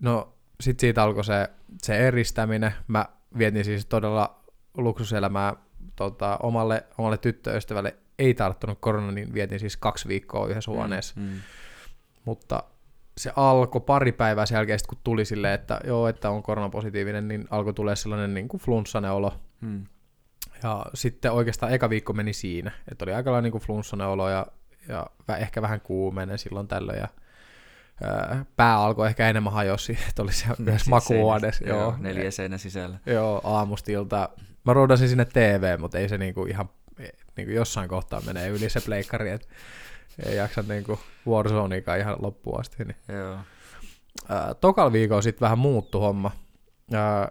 no, sitten siitä alkoi se, se eristäminen, mä vietin siis todella luksuselämää tota, omalle, omalle tyttöystävälle ei tarttunut korona, niin vietin siis kaksi viikkoa yhdessä huoneessa. Mm, mm. Mutta se alkoi pari päivää sen jälkeen, kun tuli silleen, että joo, että on koronapositiivinen, niin alkoi tulee sellainen niin kuin flunssainen olo. Mm. Ja sitten oikeastaan eka viikko meni siinä, että oli aika lailla niin flunssainen olo ja, ja ehkä vähän kuumeinen silloin tällöin. Ja, ää, pää alkoi ehkä enemmän hajosi, että oli se myös makuuhuoneessa. Joo, joo, neljä seinä sisällä. Joo, aamustilta. Mä roudasin sinne TV, mutta ei se niinku ihan niinku jossain kohtaa menee yli se pleikkari, että ei jaksa niinku Warzoneakaan ihan loppuun asti. Niin. Joo. Ää, tokal viikolla sitten vähän muuttu homma. Ää,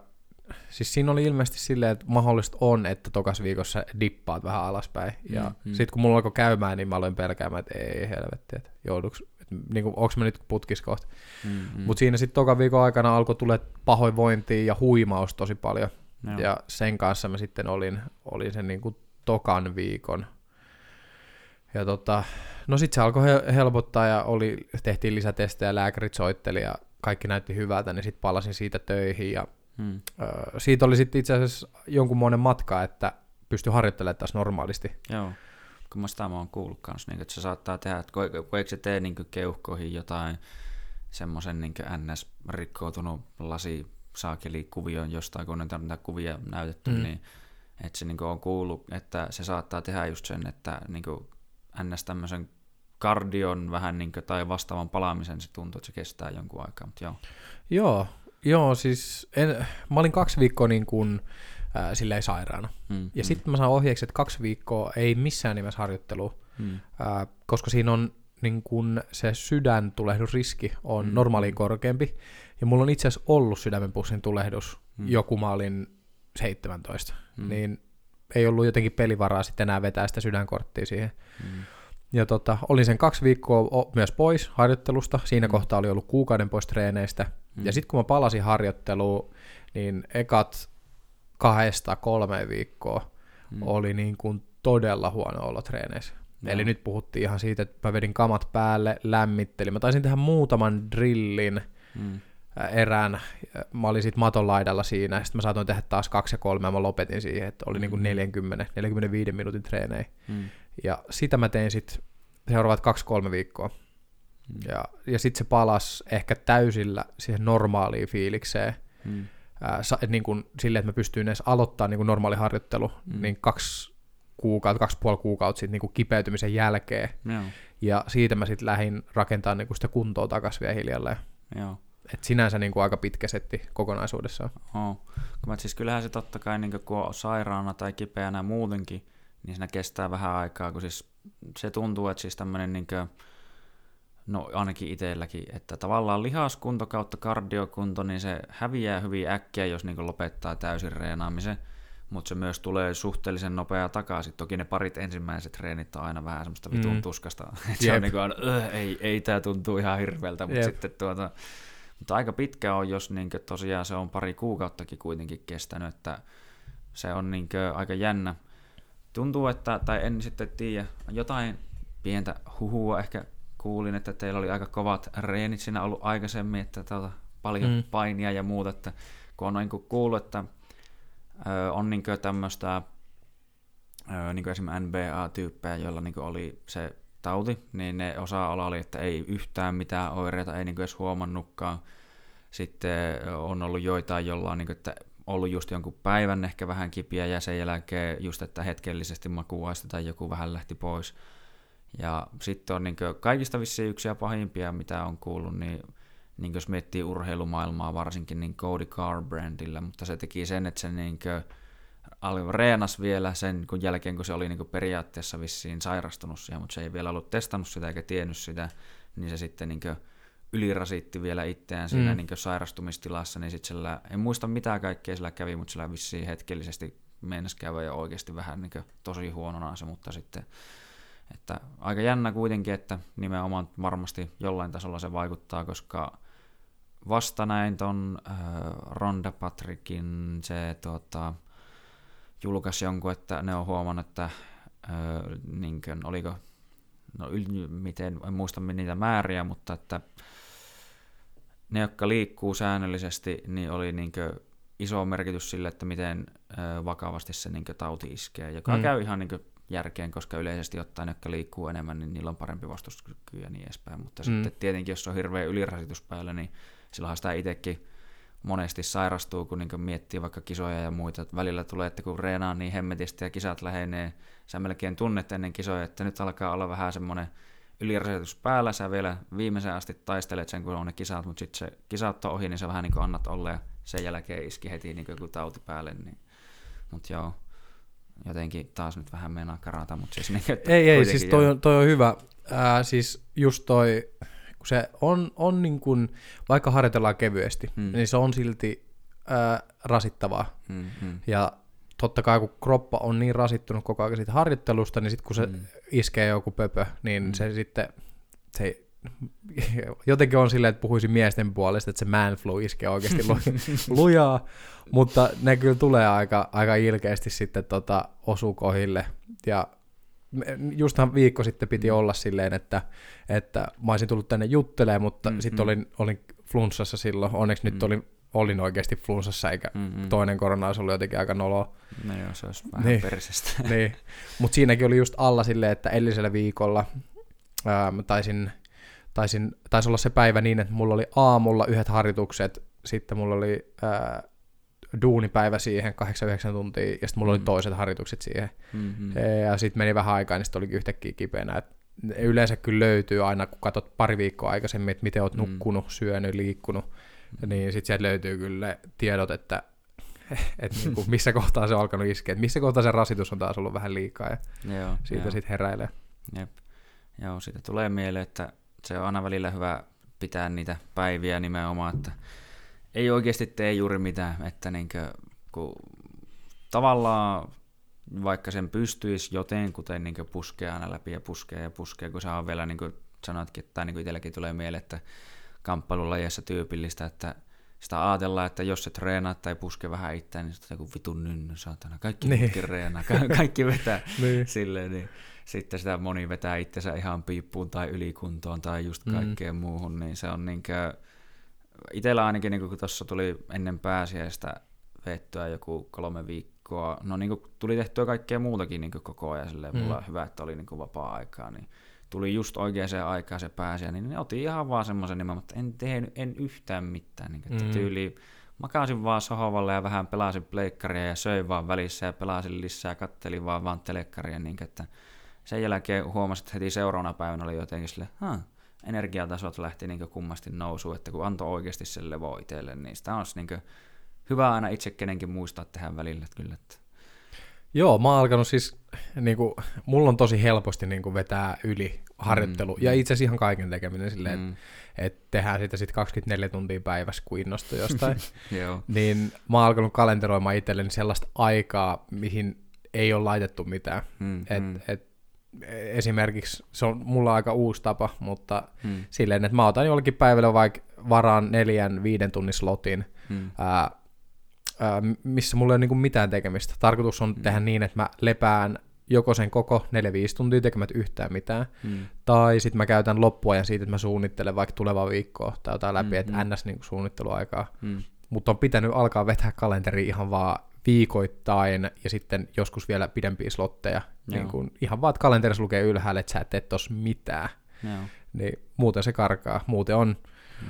siis siinä oli ilmeisesti silleen, että mahdollista on, että tokas viikossa dippaat vähän alaspäin. Ja mm, mm. sitten kun mulla alkoi käymään, niin mä aloin pelkäämään, että ei helvetti, että jouduks, että niin kuin, onko mä nyt putkis kohta. Mm, mm. Mutta siinä sitten tokan viikon aikana alkoi tulla pahoinvointia ja huimaus tosi paljon. Joo. Ja sen kanssa mä sitten olin, olin sen niin kuin tokan viikon. Ja tota, no sitten se alkoi helpottaa ja oli, tehtiin lisätestejä, lääkärit soitteli ja kaikki näytti hyvältä, niin sitten palasin siitä töihin ja Hmm. Öö, siitä oli sitten itse asiassa jonkunmoinen matka, että pystyi harjoittelemaan taas normaalisti. Joo, kun mä sitä mä oon kuullut kanssa, niin, että se saattaa tehdä, että kun, kun eikö se tee niin keuhkoihin jotain semmoisen niin NS-rikkoutunut lasi saakeli-kuvion jostain, kun on niitä kuvia näytetty, hmm. niin että se niin on kuullut, että se saattaa tehdä just sen, että niin NS tämmöisen kardion vähän niin kuin, tai vastaavan palaamisen se tuntuu, että se kestää jonkun aikaa, mutta joo. Joo, Joo, siis en, mä olin kaksi viikkoa niin kuin, äh, silleen sairaana. Mm, ja mm. sitten mä saan ohjeeksi, että kaksi viikkoa ei missään nimessä harjoittelu, mm. äh, koska siinä on niin kun se sydäntulehdusriski on mm. normaaliin korkeampi. Ja mulla on itse asiassa ollut sydämenpussin tulehdus mm. joku mä olin 17. Mm. Niin ei ollut jotenkin pelivaraa sitten enää vetää sitä sydänkorttia siihen. Mm. Ja tota, olin sen kaksi viikkoa myös pois harjoittelusta. Siinä mm. kohtaa oli ollut kuukauden pois treeneistä. Mm. Ja sitten kun mä palasin harjoitteluun, niin ekat kahdesta kolme viikkoa mm. oli niin kuin todella huono olo treeneissä. Joo. Eli nyt puhuttiin ihan siitä, että mä vedin kamat päälle, lämmittelin. Mä taisin tehdä muutaman drillin mm. Erään. Mä olin sitten maton laidalla siinä, sitten mä saatoin tehdä taas kaksi ja kolme, ja mä lopetin siihen, että oli mm. niin kuin 40, 45 minuutin treenejä. Mm. Ja sitä mä tein sitten seuraavat kaksi-kolme viikkoa. Mm. Ja, ja sitten se palasi ehkä täysillä siihen normaaliin fiilikseen. Mm. Ää, sa, et niin kun, sille, että mä pystyin edes aloittamaan niin normaali harjoittelu, mm. niin kaksi kuukautta, kaksi puoli kuukautta sitten niin kipeytymisen jälkeen. Joo. Ja siitä mä sitten lähdin rakentamaan niin sitä kuntoa takaisin vielä hiljalleen. Joo. Et sinänsä niin kuin aika pitkä setti kokonaisuudessaan. Oh. Siis kyllähän se totta kai, niin kun on sairaana tai kipeänä muutenkin, niin siinä kestää vähän aikaa, kun siis se tuntuu, että siis tämmöinen niin kuin, no ainakin itselläkin, että tavallaan lihaskunto kautta kardiokunto, niin se häviää hyvin äkkiä, jos niin lopettaa täysin reenaamisen, mutta se myös tulee suhteellisen nopea takaisin. Toki ne parit ensimmäiset treenit on aina vähän semmoista vitun mm. tuskasta. *laughs* Että se on niin kuin, ei, ei tämä tuntuu ihan hirveältä, mutta sitten tuota, mutta aika pitkä on, jos niin tosiaan se on pari kuukauttakin kuitenkin kestänyt, että se on niin aika jännä. Tuntuu, että, tai en sitten tiedä, jotain pientä huhua ehkä kuulin, että teillä oli aika kovat reenit siinä ollut aikaisemmin, että tuota, paljon mm. painia ja muuta, että kun on niin kuin kuullut, että ö, on niin tämmöistä niin esimerkiksi NBA-tyyppejä, joilla niin oli se tauti, niin ne osa oli, että ei yhtään mitään oireita, ei niin edes huomannutkaan. Sitten on ollut joitain, jolla on, niin kuin, että ollut just jonkun päivän ehkä vähän kipiä ja sen jälkeen just, että hetkellisesti makuaista tai joku vähän lähti pois. Ja sitten on niin kaikista vissiin yksi ja pahimpia, mitä on kuullut, niin, niin jos miettii urheilumaailmaa varsinkin, niin Cody Carbrandilla, mutta se teki sen, että se niin kuin, reenas vielä sen kun jälkeen, kun se oli niin periaatteessa vissiin sairastunut siihen, mutta se ei vielä ollut testannut sitä eikä tiennyt sitä, niin se sitten niin ylirasitti vielä itseään siinä mm. niin sairastumistilassa, niin sitten sillä, en muista mitä kaikkea sillä kävi, mutta sillä vissiin hetkellisesti meinasi käydä jo oikeasti vähän niin tosi huonona se, mutta sitten että aika jännä kuitenkin, että nimenomaan varmasti jollain tasolla se vaikuttaa, koska vasta näin ton äh, Ronda Patrickin se tota, julkaisi jonkun, että ne on huomannut, että äh, niin kuin, oliko, no yl, miten, en muista niitä määriä, mutta että ne, jotka liikkuu säännöllisesti, niin oli niin iso merkitys sille, että miten ö, vakavasti se niin tauti iskee, joka Mm. käy ihan niin järkeen, koska yleisesti ottaen, jotka liikkuu enemmän, niin niillä on parempi vastustuskyky ja niin edespäin. Mutta mm. sitten tietenkin, jos on hirveä ylirasitus päällä, niin silloinhan sitä itsekin monesti sairastuu, kun niin miettii vaikka kisoja ja muita. Että välillä tulee, että kun reenaa niin hemmetisti ja kisat lähenee, sä melkein tunnet ennen kisoja, että nyt alkaa olla vähän semmoinen ylirasitus päällä, sä vielä viimeisen asti taistelet sen, kun on ne kisat, mutta sitten se kisat on ohi, niin sä vähän niin annat olla ja sen jälkeen iski heti niin joku tauti päälle. Niin. Mutta joo, jotenkin taas nyt vähän meinaa karata, mutta siis niin, Ei, ei, siis toi on, toi on hyvä. Ää, siis just toi, kun se on, on niin kuin, vaikka harjoitellaan kevyesti, mm. Niin se on silti ää, rasittavaa. Mm, mm, Ja totta kai kun kroppa on niin rasittunut koko ajan siitä harjoittelusta, niin sitten kun se mm. Iskee joku pöpö, niin mm. Se sitten, se *laughs* jotenkin on silleen, että puhuisin miesten puolesta, että se man flu iskee oikeasti lu- *laughs* lujaa, mutta ne kyllä tulee aika, aika ilkeästi sitten tota, osuu kohille. Ja justhan viikko sitten piti Mm. olla silleen, että, että mä olisin tullut tänne juttelemaan, mutta mm, Mm, sitten mm. olin, olin flunssassa silloin. Onneksi nyt Mm. olin, olin oikeasti flunssassa, eikä mm, mm. toinen korona olisi ollut jotenkin aika noloa. No joo, se olisi vähän Niin. *laughs* niin. persestä. niin. Mutta siinäkin oli just alla silleen, että edellisellä viikolla ää, mä taisin, taisin, taisi olla se päivä niin, että mulla oli aamulla yhdet harjoitukset, sitten mulla oli ää, duunipäivä siihen 8-9 tuntia, ja sitten mulla oli Mm. toiset harjoitukset siihen. Mm-hmm. Ja sitten meni vähän aikaa, niin sitten olikin yhtäkkiä kipeänä. Et yleensä kyllä löytyy aina, kun katsot pari viikkoa aikaisemmin, että miten oot Mm. nukkunut, syönyt, liikkunut, niin sitten sieltä löytyy kyllä tiedot, että *laughs* et niinku, *laughs* missä kohtaa se on alkanut iskeä, että missä kohtaa se rasitus on taas ollut vähän liikaa, ja Joo, siitä sitten heräilee. Jep. Joo, siitä tulee mieleen, että se on aina välillä hyvä pitää niitä päiviä nimenomaan, että ei oikeasti tee juuri mitään, että niinkö, kun tavallaan vaikka sen pystyisi jotenkuten niin puskee aina läpi ja puskee ja puskee, kun se on vielä niin kuin sanoitkin, tai niin kuin itselläkin tulee mieleen, että kamppailulajeissa tyypillistä, että sitä ajatellaan, että jos se treenaat tai puske vähän itseään, niin sitten joku vitun nynny, saatana. Kaikki Niin. niin. reenaa, ka- kaikki vetää *laughs* Niin. silleen, niin sitten sitä moni vetää itsensä ihan piippuun tai ylikuntoon tai just Mm. kaikkeen mm. muuhun, niin se on niinkö, itsellä ainakin niin kun tuossa tuli ennen pääsiäistä vettyä joku kolme viikkoa, no niin kuin tuli tehtyä kaikkea muutakin niin koko ajan, silleen, Mm. mulla on hyvä, että oli niin vapaa-aikaa, niin tuli just oikeaan aikaan se pääsiä, niin ne otin ihan vaan semmoisen nimen, mutta en tehnyt, en yhtään mitään, niin että Mm. mm. tyyli, makasin vaan sohvalle ja vähän pelasin pleikkaria ja söin vaan välissä ja pelasin lisää, kattelin vaan vaan telekkaria, niin että sen jälkeen huomasin, että heti seuraavana päivänä oli jotenkin sille, energiatasot lähti niin kummasti nousuun, että kun antoi oikeasti sen levo itselle, niin sitä olisi niin hyvä aina itse kenenkin muistaa tehdä välillä, että kyllä, että Joo, mä oon alkanut siis, niinku, mulla on tosi helposti niinku vetää yli harjoittelu, Mm, ja mm. itse asiassa ihan kaiken tekeminen silleen, mm, että et tehdään sitä sitten 24 tuntia päivässä, kun innostuu jostain. *laughs* joo, niin mä oon alkanut kalenteroimaan itselleni sellaista aikaa, mihin ei ole laitettu mitään. mm, Et, mm, et, esimerkiksi se on mulla aika uusi tapa, mutta mm, silleen, että mä otan jollekin päivälle vaikka varaan neljän, viiden tunnin slotin, mm, ää, ää, missä mulla ei ole niinku mitään tekemistä. Tarkoitus on Mm. tehdä niin, että mä lepään joko sen koko 4-5 tuntia tekemättä yhtään mitään, mm, tai sitten mä käytän loppuajan siitä, että mä suunnittelen vaikka tulevaa viikkoa tai jotain läpi, Mm, että mm. ns. Niinku suunnitteluaikaa. mm, Mutta on pitänyt alkaa vetää kalenteri ihan vaan viikoittain ja sitten joskus vielä pidempiä slotteja. Joo. Niin kun, ihan vaan, että kalenterissa lukee ylhäällä, että sä et tee tossa mitään. joo, Niin muuten se karkaa. Muuten on,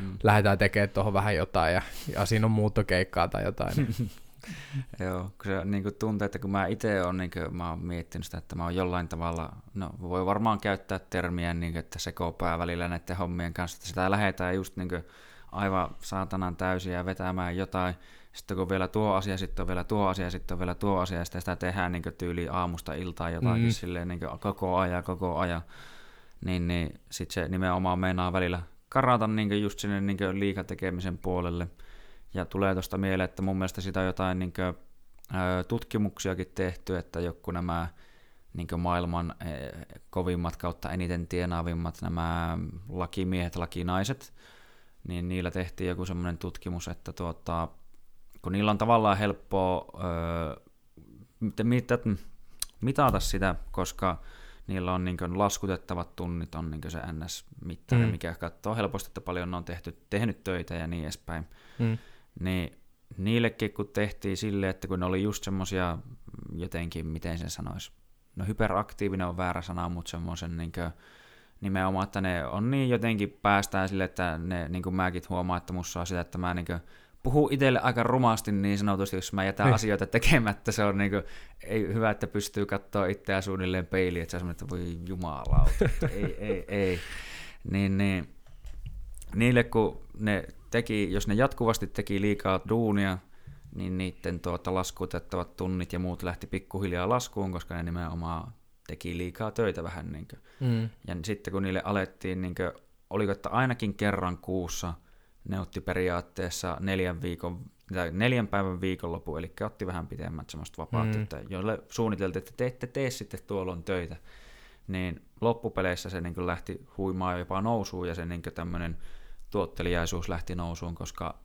mm. lähdetään tekemään tuohon vähän jotain ja, ja siinä on muuttokeikkaa tai jotain. *laughs* Joo, kun se niin kuin tuntuu, että kun mä itse olen, niin kuin, mä oon miettinyt sitä, että mä oon jollain tavalla, no voi varmaan käyttää termiä, niin kuin, että sekopää välillä näiden hommien kanssa, että sitä lähdetään just niin kuin, aivan saatanan täysiä vetämään jotain, sitten kun vielä tuo asia, sitten on vielä tuo asia, sitten on vielä tuo asia, ja sitten sitä tehdään niin tyyli aamusta iltaan jotakin Mm. silleen niin koko ajan, koko ajan, niin, niin sitten se nimenomaan meinaa välillä karata niin just sinne niin liikatekemisen puolelle, ja tulee tuosta mieleen, että mun mielestä sitä on jotain niin kuin, tutkimuksiakin tehty, että joku nämä niin maailman eh, kovimmat kautta eniten tienaavimmat nämä lakimiehet, lakinaiset, niin niillä tehtiin joku semmoinen tutkimus, että tuota, kun niillä on tavallaan helppoa ö, mit- mit- mitata sitä, koska niillä on niin laskutettavat tunnit, on niin se NS-mittari, Mm. mikä katsoo helposti, että paljon ne on tehty, tehnyt töitä ja niin edespäin mm. niin niillekin kun tehtiin sille, että kun ne oli just semmosia jotenkin, miten sen sanoisi, no hyperaktiivinen on väärä sana, mutta semmoisen niin nimenomaan, että ne on niin jotenkin päästään sille, että ne, niin kuin mäkin huomaan, että musta on sitä, että mä niin puhun itselle aika rumasti niin sanotusti, jos mä jätän niin. asioita tekemättä, se on niin kuin, ei, hyvä, että pystyy katsoa itseään suunnilleen peiliin, että semmoinen, että voi jumalauta, ei, *laughs* ei, ei. Niin, niin, niille kun ne teki, jos ne jatkuvasti teki liikaa duunia, niin niiden tuota laskutettavat tunnit ja muut lähti pikkuhiljaa laskuun, koska ne nimenomaan teki liikaa töitä vähän. Niin mm. Ja sitten kun niille alettiin, niin kuin, oliko että ainakin kerran kuussa ne otti periaatteessa neljän, viikon, tai neljän päivän viikonloppu, eli otti vähän pitemmät semmoista vapautta, mm. että joille suunniteltiin, että te ette tee sitten tuolloin töitä, niin loppupeleissä se niin lähti huimaan jopa nousuun ja se niin tämmöinen tuottelijaisuus lähti nousuun, koska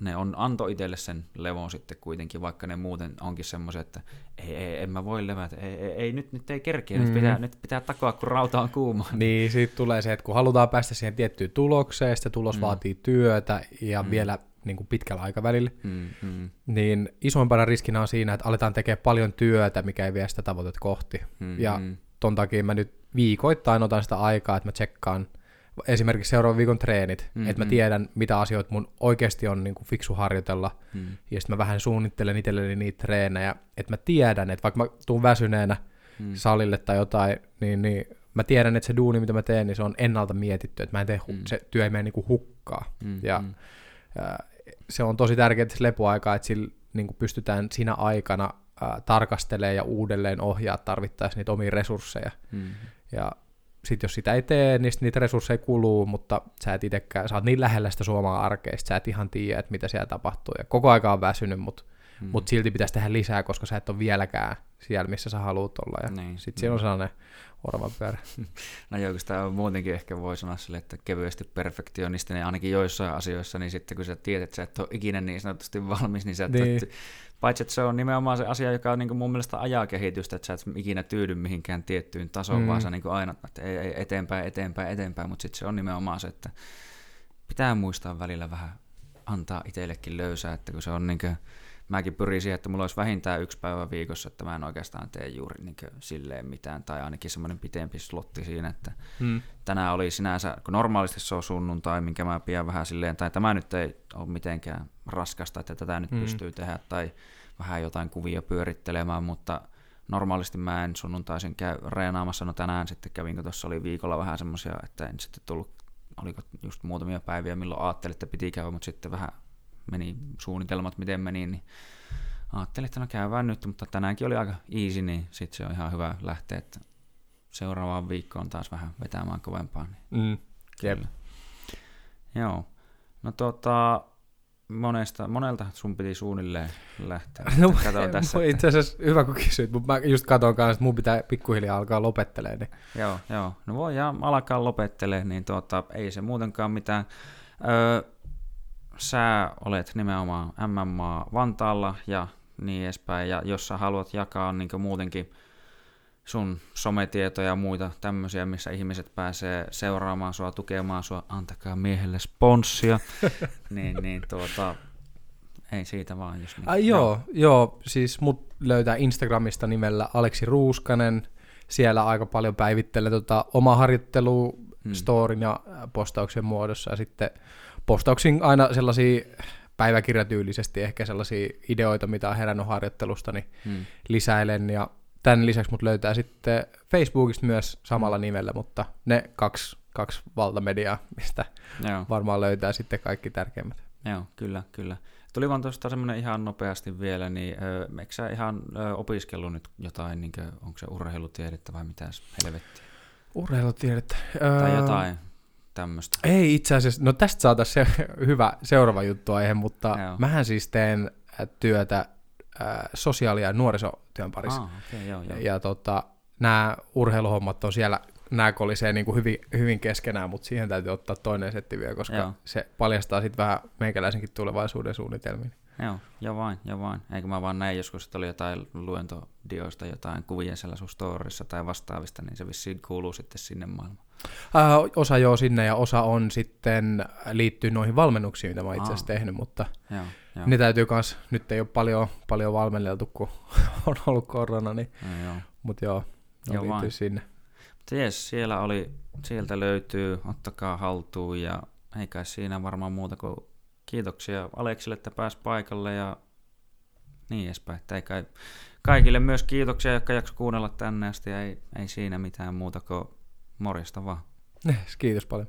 ne on anto itselle sen levon sitten kuitenkin, vaikka ne muuten onkin semmoiset, että ei, ei, en mä voi levätä, ei, ei, ei nyt, nyt ei kerkeä, mm. nyt, pitää, nyt pitää takoa, kun rauta on kuuma. *laughs* Niin, siitä tulee se, että kun halutaan päästä siihen tiettyyn tulokseen, se tulos mm. vaatii työtä ja mm. vielä niin kuin pitkällä aikavälillä, mm, mm. niin isoimpana riskinä on siinä, että aletaan tekemään paljon työtä, mikä ei vie sitä tavoitetta kohti. Mm, ja mm. ton takia mä nyt viikoittain otan sitä aikaa, että mä tsekkaan esimerkiksi seuraavan viikon treenit, mm-hmm. että mä tiedän, mitä asioita mun oikeasti on niin kuin fiksu harjoitella, mm. ja sitten mä vähän suunnittelen itselleni niitä treenejä, että mä tiedän, että vaikka mä tuun väsyneenä mm. salille tai jotain, niin, niin mä tiedän, että se duuni, mitä mä teen, niin se on ennalta mietitty, että mä en tee, mm. se työ ei mene niin kuin hukkaa, mm. ja, ja se on tosi tärkeää se lepoaika, että sillä niin kuin pystytään siinä aikana ää, tarkastelemaan ja uudelleen ohjaa tarvittaessa niitä omia resursseja, mm. ja sitten jos sitä ei tee, niin niitä resursseja kuluu, mutta sä et itsekään, sä oot niin lähellä sitä suomaa arkeista, sä et ihan tiedä, että mitä siellä tapahtuu. Ja koko aika on väsynyt, mutta mm. mut silti pitäisi tehdä lisää, koska sä et ole vieläkään siellä, missä sä haluat olla. Ja niin, sitten siellä on sellainen oravan pyörä. *laughs* No joo, on muutenkin ehkä voi sanoa sille, että kevyesti perfektionistinen ainakin joissain asioissa, niin sitten kun sä tiedät, että sä et ole ikinä niin sanotusti valmis, niin sä et niin. Paitsi että se on nimenomaan se asia, joka on niin kuin mun mielestä ajaa kehitystä, että sä et ikinä tyydy mihinkään tiettyyn tasoon, mm. vaan sä niin kuin aina, että ei, ei, eteenpäin, eteenpäin, eteenpäin, mutta sitten se on nimenomaan se, että pitää muistaa välillä vähän antaa itsellekin löysää, että kun se on niin kuin, mäkin pyrin siihen, että mulla olisi vähintään yksi päivä viikossa, että mä en oikeastaan tee juuri niin silleen mitään, tai ainakin semmoinen pitempi slotti siinä, että hmm. tänään oli sinänsä, kun normaalisti se on sunnuntai, minkä mä pidän vähän silleen, tai tämä nyt ei ole mitenkään raskasta, että tätä nyt hmm. pystyy tehdä, tai vähän jotain kuvia pyörittelemään, mutta normaalisti mä en sunnuntaisin käy reenaamassa, no tänään sitten kävin, kun tuossa oli viikolla vähän semmoisia, että en sitten tullut, oliko just muutamia päiviä, milloin ajattelin, että piti käydä, mutta sitten vähän meni suunnitelmat, miten meni, niin ajattelin, että no käydään nyt, mutta tänäänkin oli aika easy, niin sitten se on ihan hyvä lähteä, että seuraavaan viikkoon taas vähän vetämään kovempaa. Niin mm, kyllä. Joo. No tota, monesta, monelta sun piti suunnilleen lähteä. *laughs* No, Kato *laughs* tässä. Itse asiassa hyvä kun kysyit, mutta mä just katson kanssa, että mun pitää pikkuhiljaa alkaa lopettelemaan. Niin. Joo, joo. No voi alkaa lopettelemaan, niin tuota, ei se muutenkaan mitään. Öö, sä olet nimenomaan MMA Vantaalla ja niin edespäin, ja jos sä haluat jakaa niin muutenkin sun sometietoja ja muita tämmöisiä, missä ihmiset pääsee seuraamaan sua, tukemaan sua, antakaa miehelle sponssia, *laughs* niin, niin tuota, ei siitä vaan. Jos niin. Ai, joo, joo, siis mut löytää Instagramista nimellä Aleksi Ruuskanen, siellä aika paljon päivittelen tota, oma harjoittelu hmm. storin ja postauksen muodossa, ja sitten postauksin aina sellaisia päiväkirjatyylisesti ehkä sellaisia ideoita, mitä on herännyt harjoittelusta, niin hmm. lisäilen. Ja tämän lisäksi mut löytää sitten Facebookista myös samalla hmm. nimellä, mutta ne kaksi, kaksi valtamediaa, mistä Joo. varmaan löytää sitten kaikki tärkeimmät. Joo, kyllä, kyllä. Tuli vaan tuosta semmoinen ihan nopeasti vielä, niin eikö sä ihan ö, opiskellut nyt jotain, niin kuin, onko se urheilutiedettä vai mitä helvettiä? Urheilutiedettä? Tai jotain tämmöistä? Ei itse asiassa, no tästä saataisiin se *laughs* hyvä seuraava juttu aihe, mutta joo. mähän siis teen äh, työtä äh, sosiaali- ja nuorisotyön parissa. Ah, okay, joo, joo. Ja tota, nämä urheiluhommat on siellä, nämä kolisee niin kuin hyvin, hyvin keskenään, mutta siihen täytyy ottaa toinen setti vielä, koska joo. se paljastaa sitten vähän meikäläisenkin tulevaisuuden suunnitelmiin. Joo, ja vain, ja vain. Eikö mä vaan näin joskus, että oli jotain luentodioista, jotain kuvia siellä sun storissa tai vastaavista, niin se vissiin kuuluu sitten sinne maailmaan. Äh, osa joo sinne ja osa on sitten liittyy noihin valmennuksiin, mitä mä itse asiassa tehnyt, mutta Joo, joo. ne täytyy kans, nyt ei ole paljon, paljon valmenneltu, kun *laughs* on ollut korona, niin, No, joo. mutta joo, ne Joo, liittyy vain. sinne. Mutta jes, siellä oli, sieltä löytyy, ottakaa haltuun ja ei kai siinä varmaan muuta kuin kiitoksia Aleksille, että pääsi paikalle ja niin edespäin. Ei kai, kaikille myös kiitoksia, jotka jakso kuunnella tänne asti ei, ei siinä mitään muuta kuin morjesta vaan. Kiitos paljon.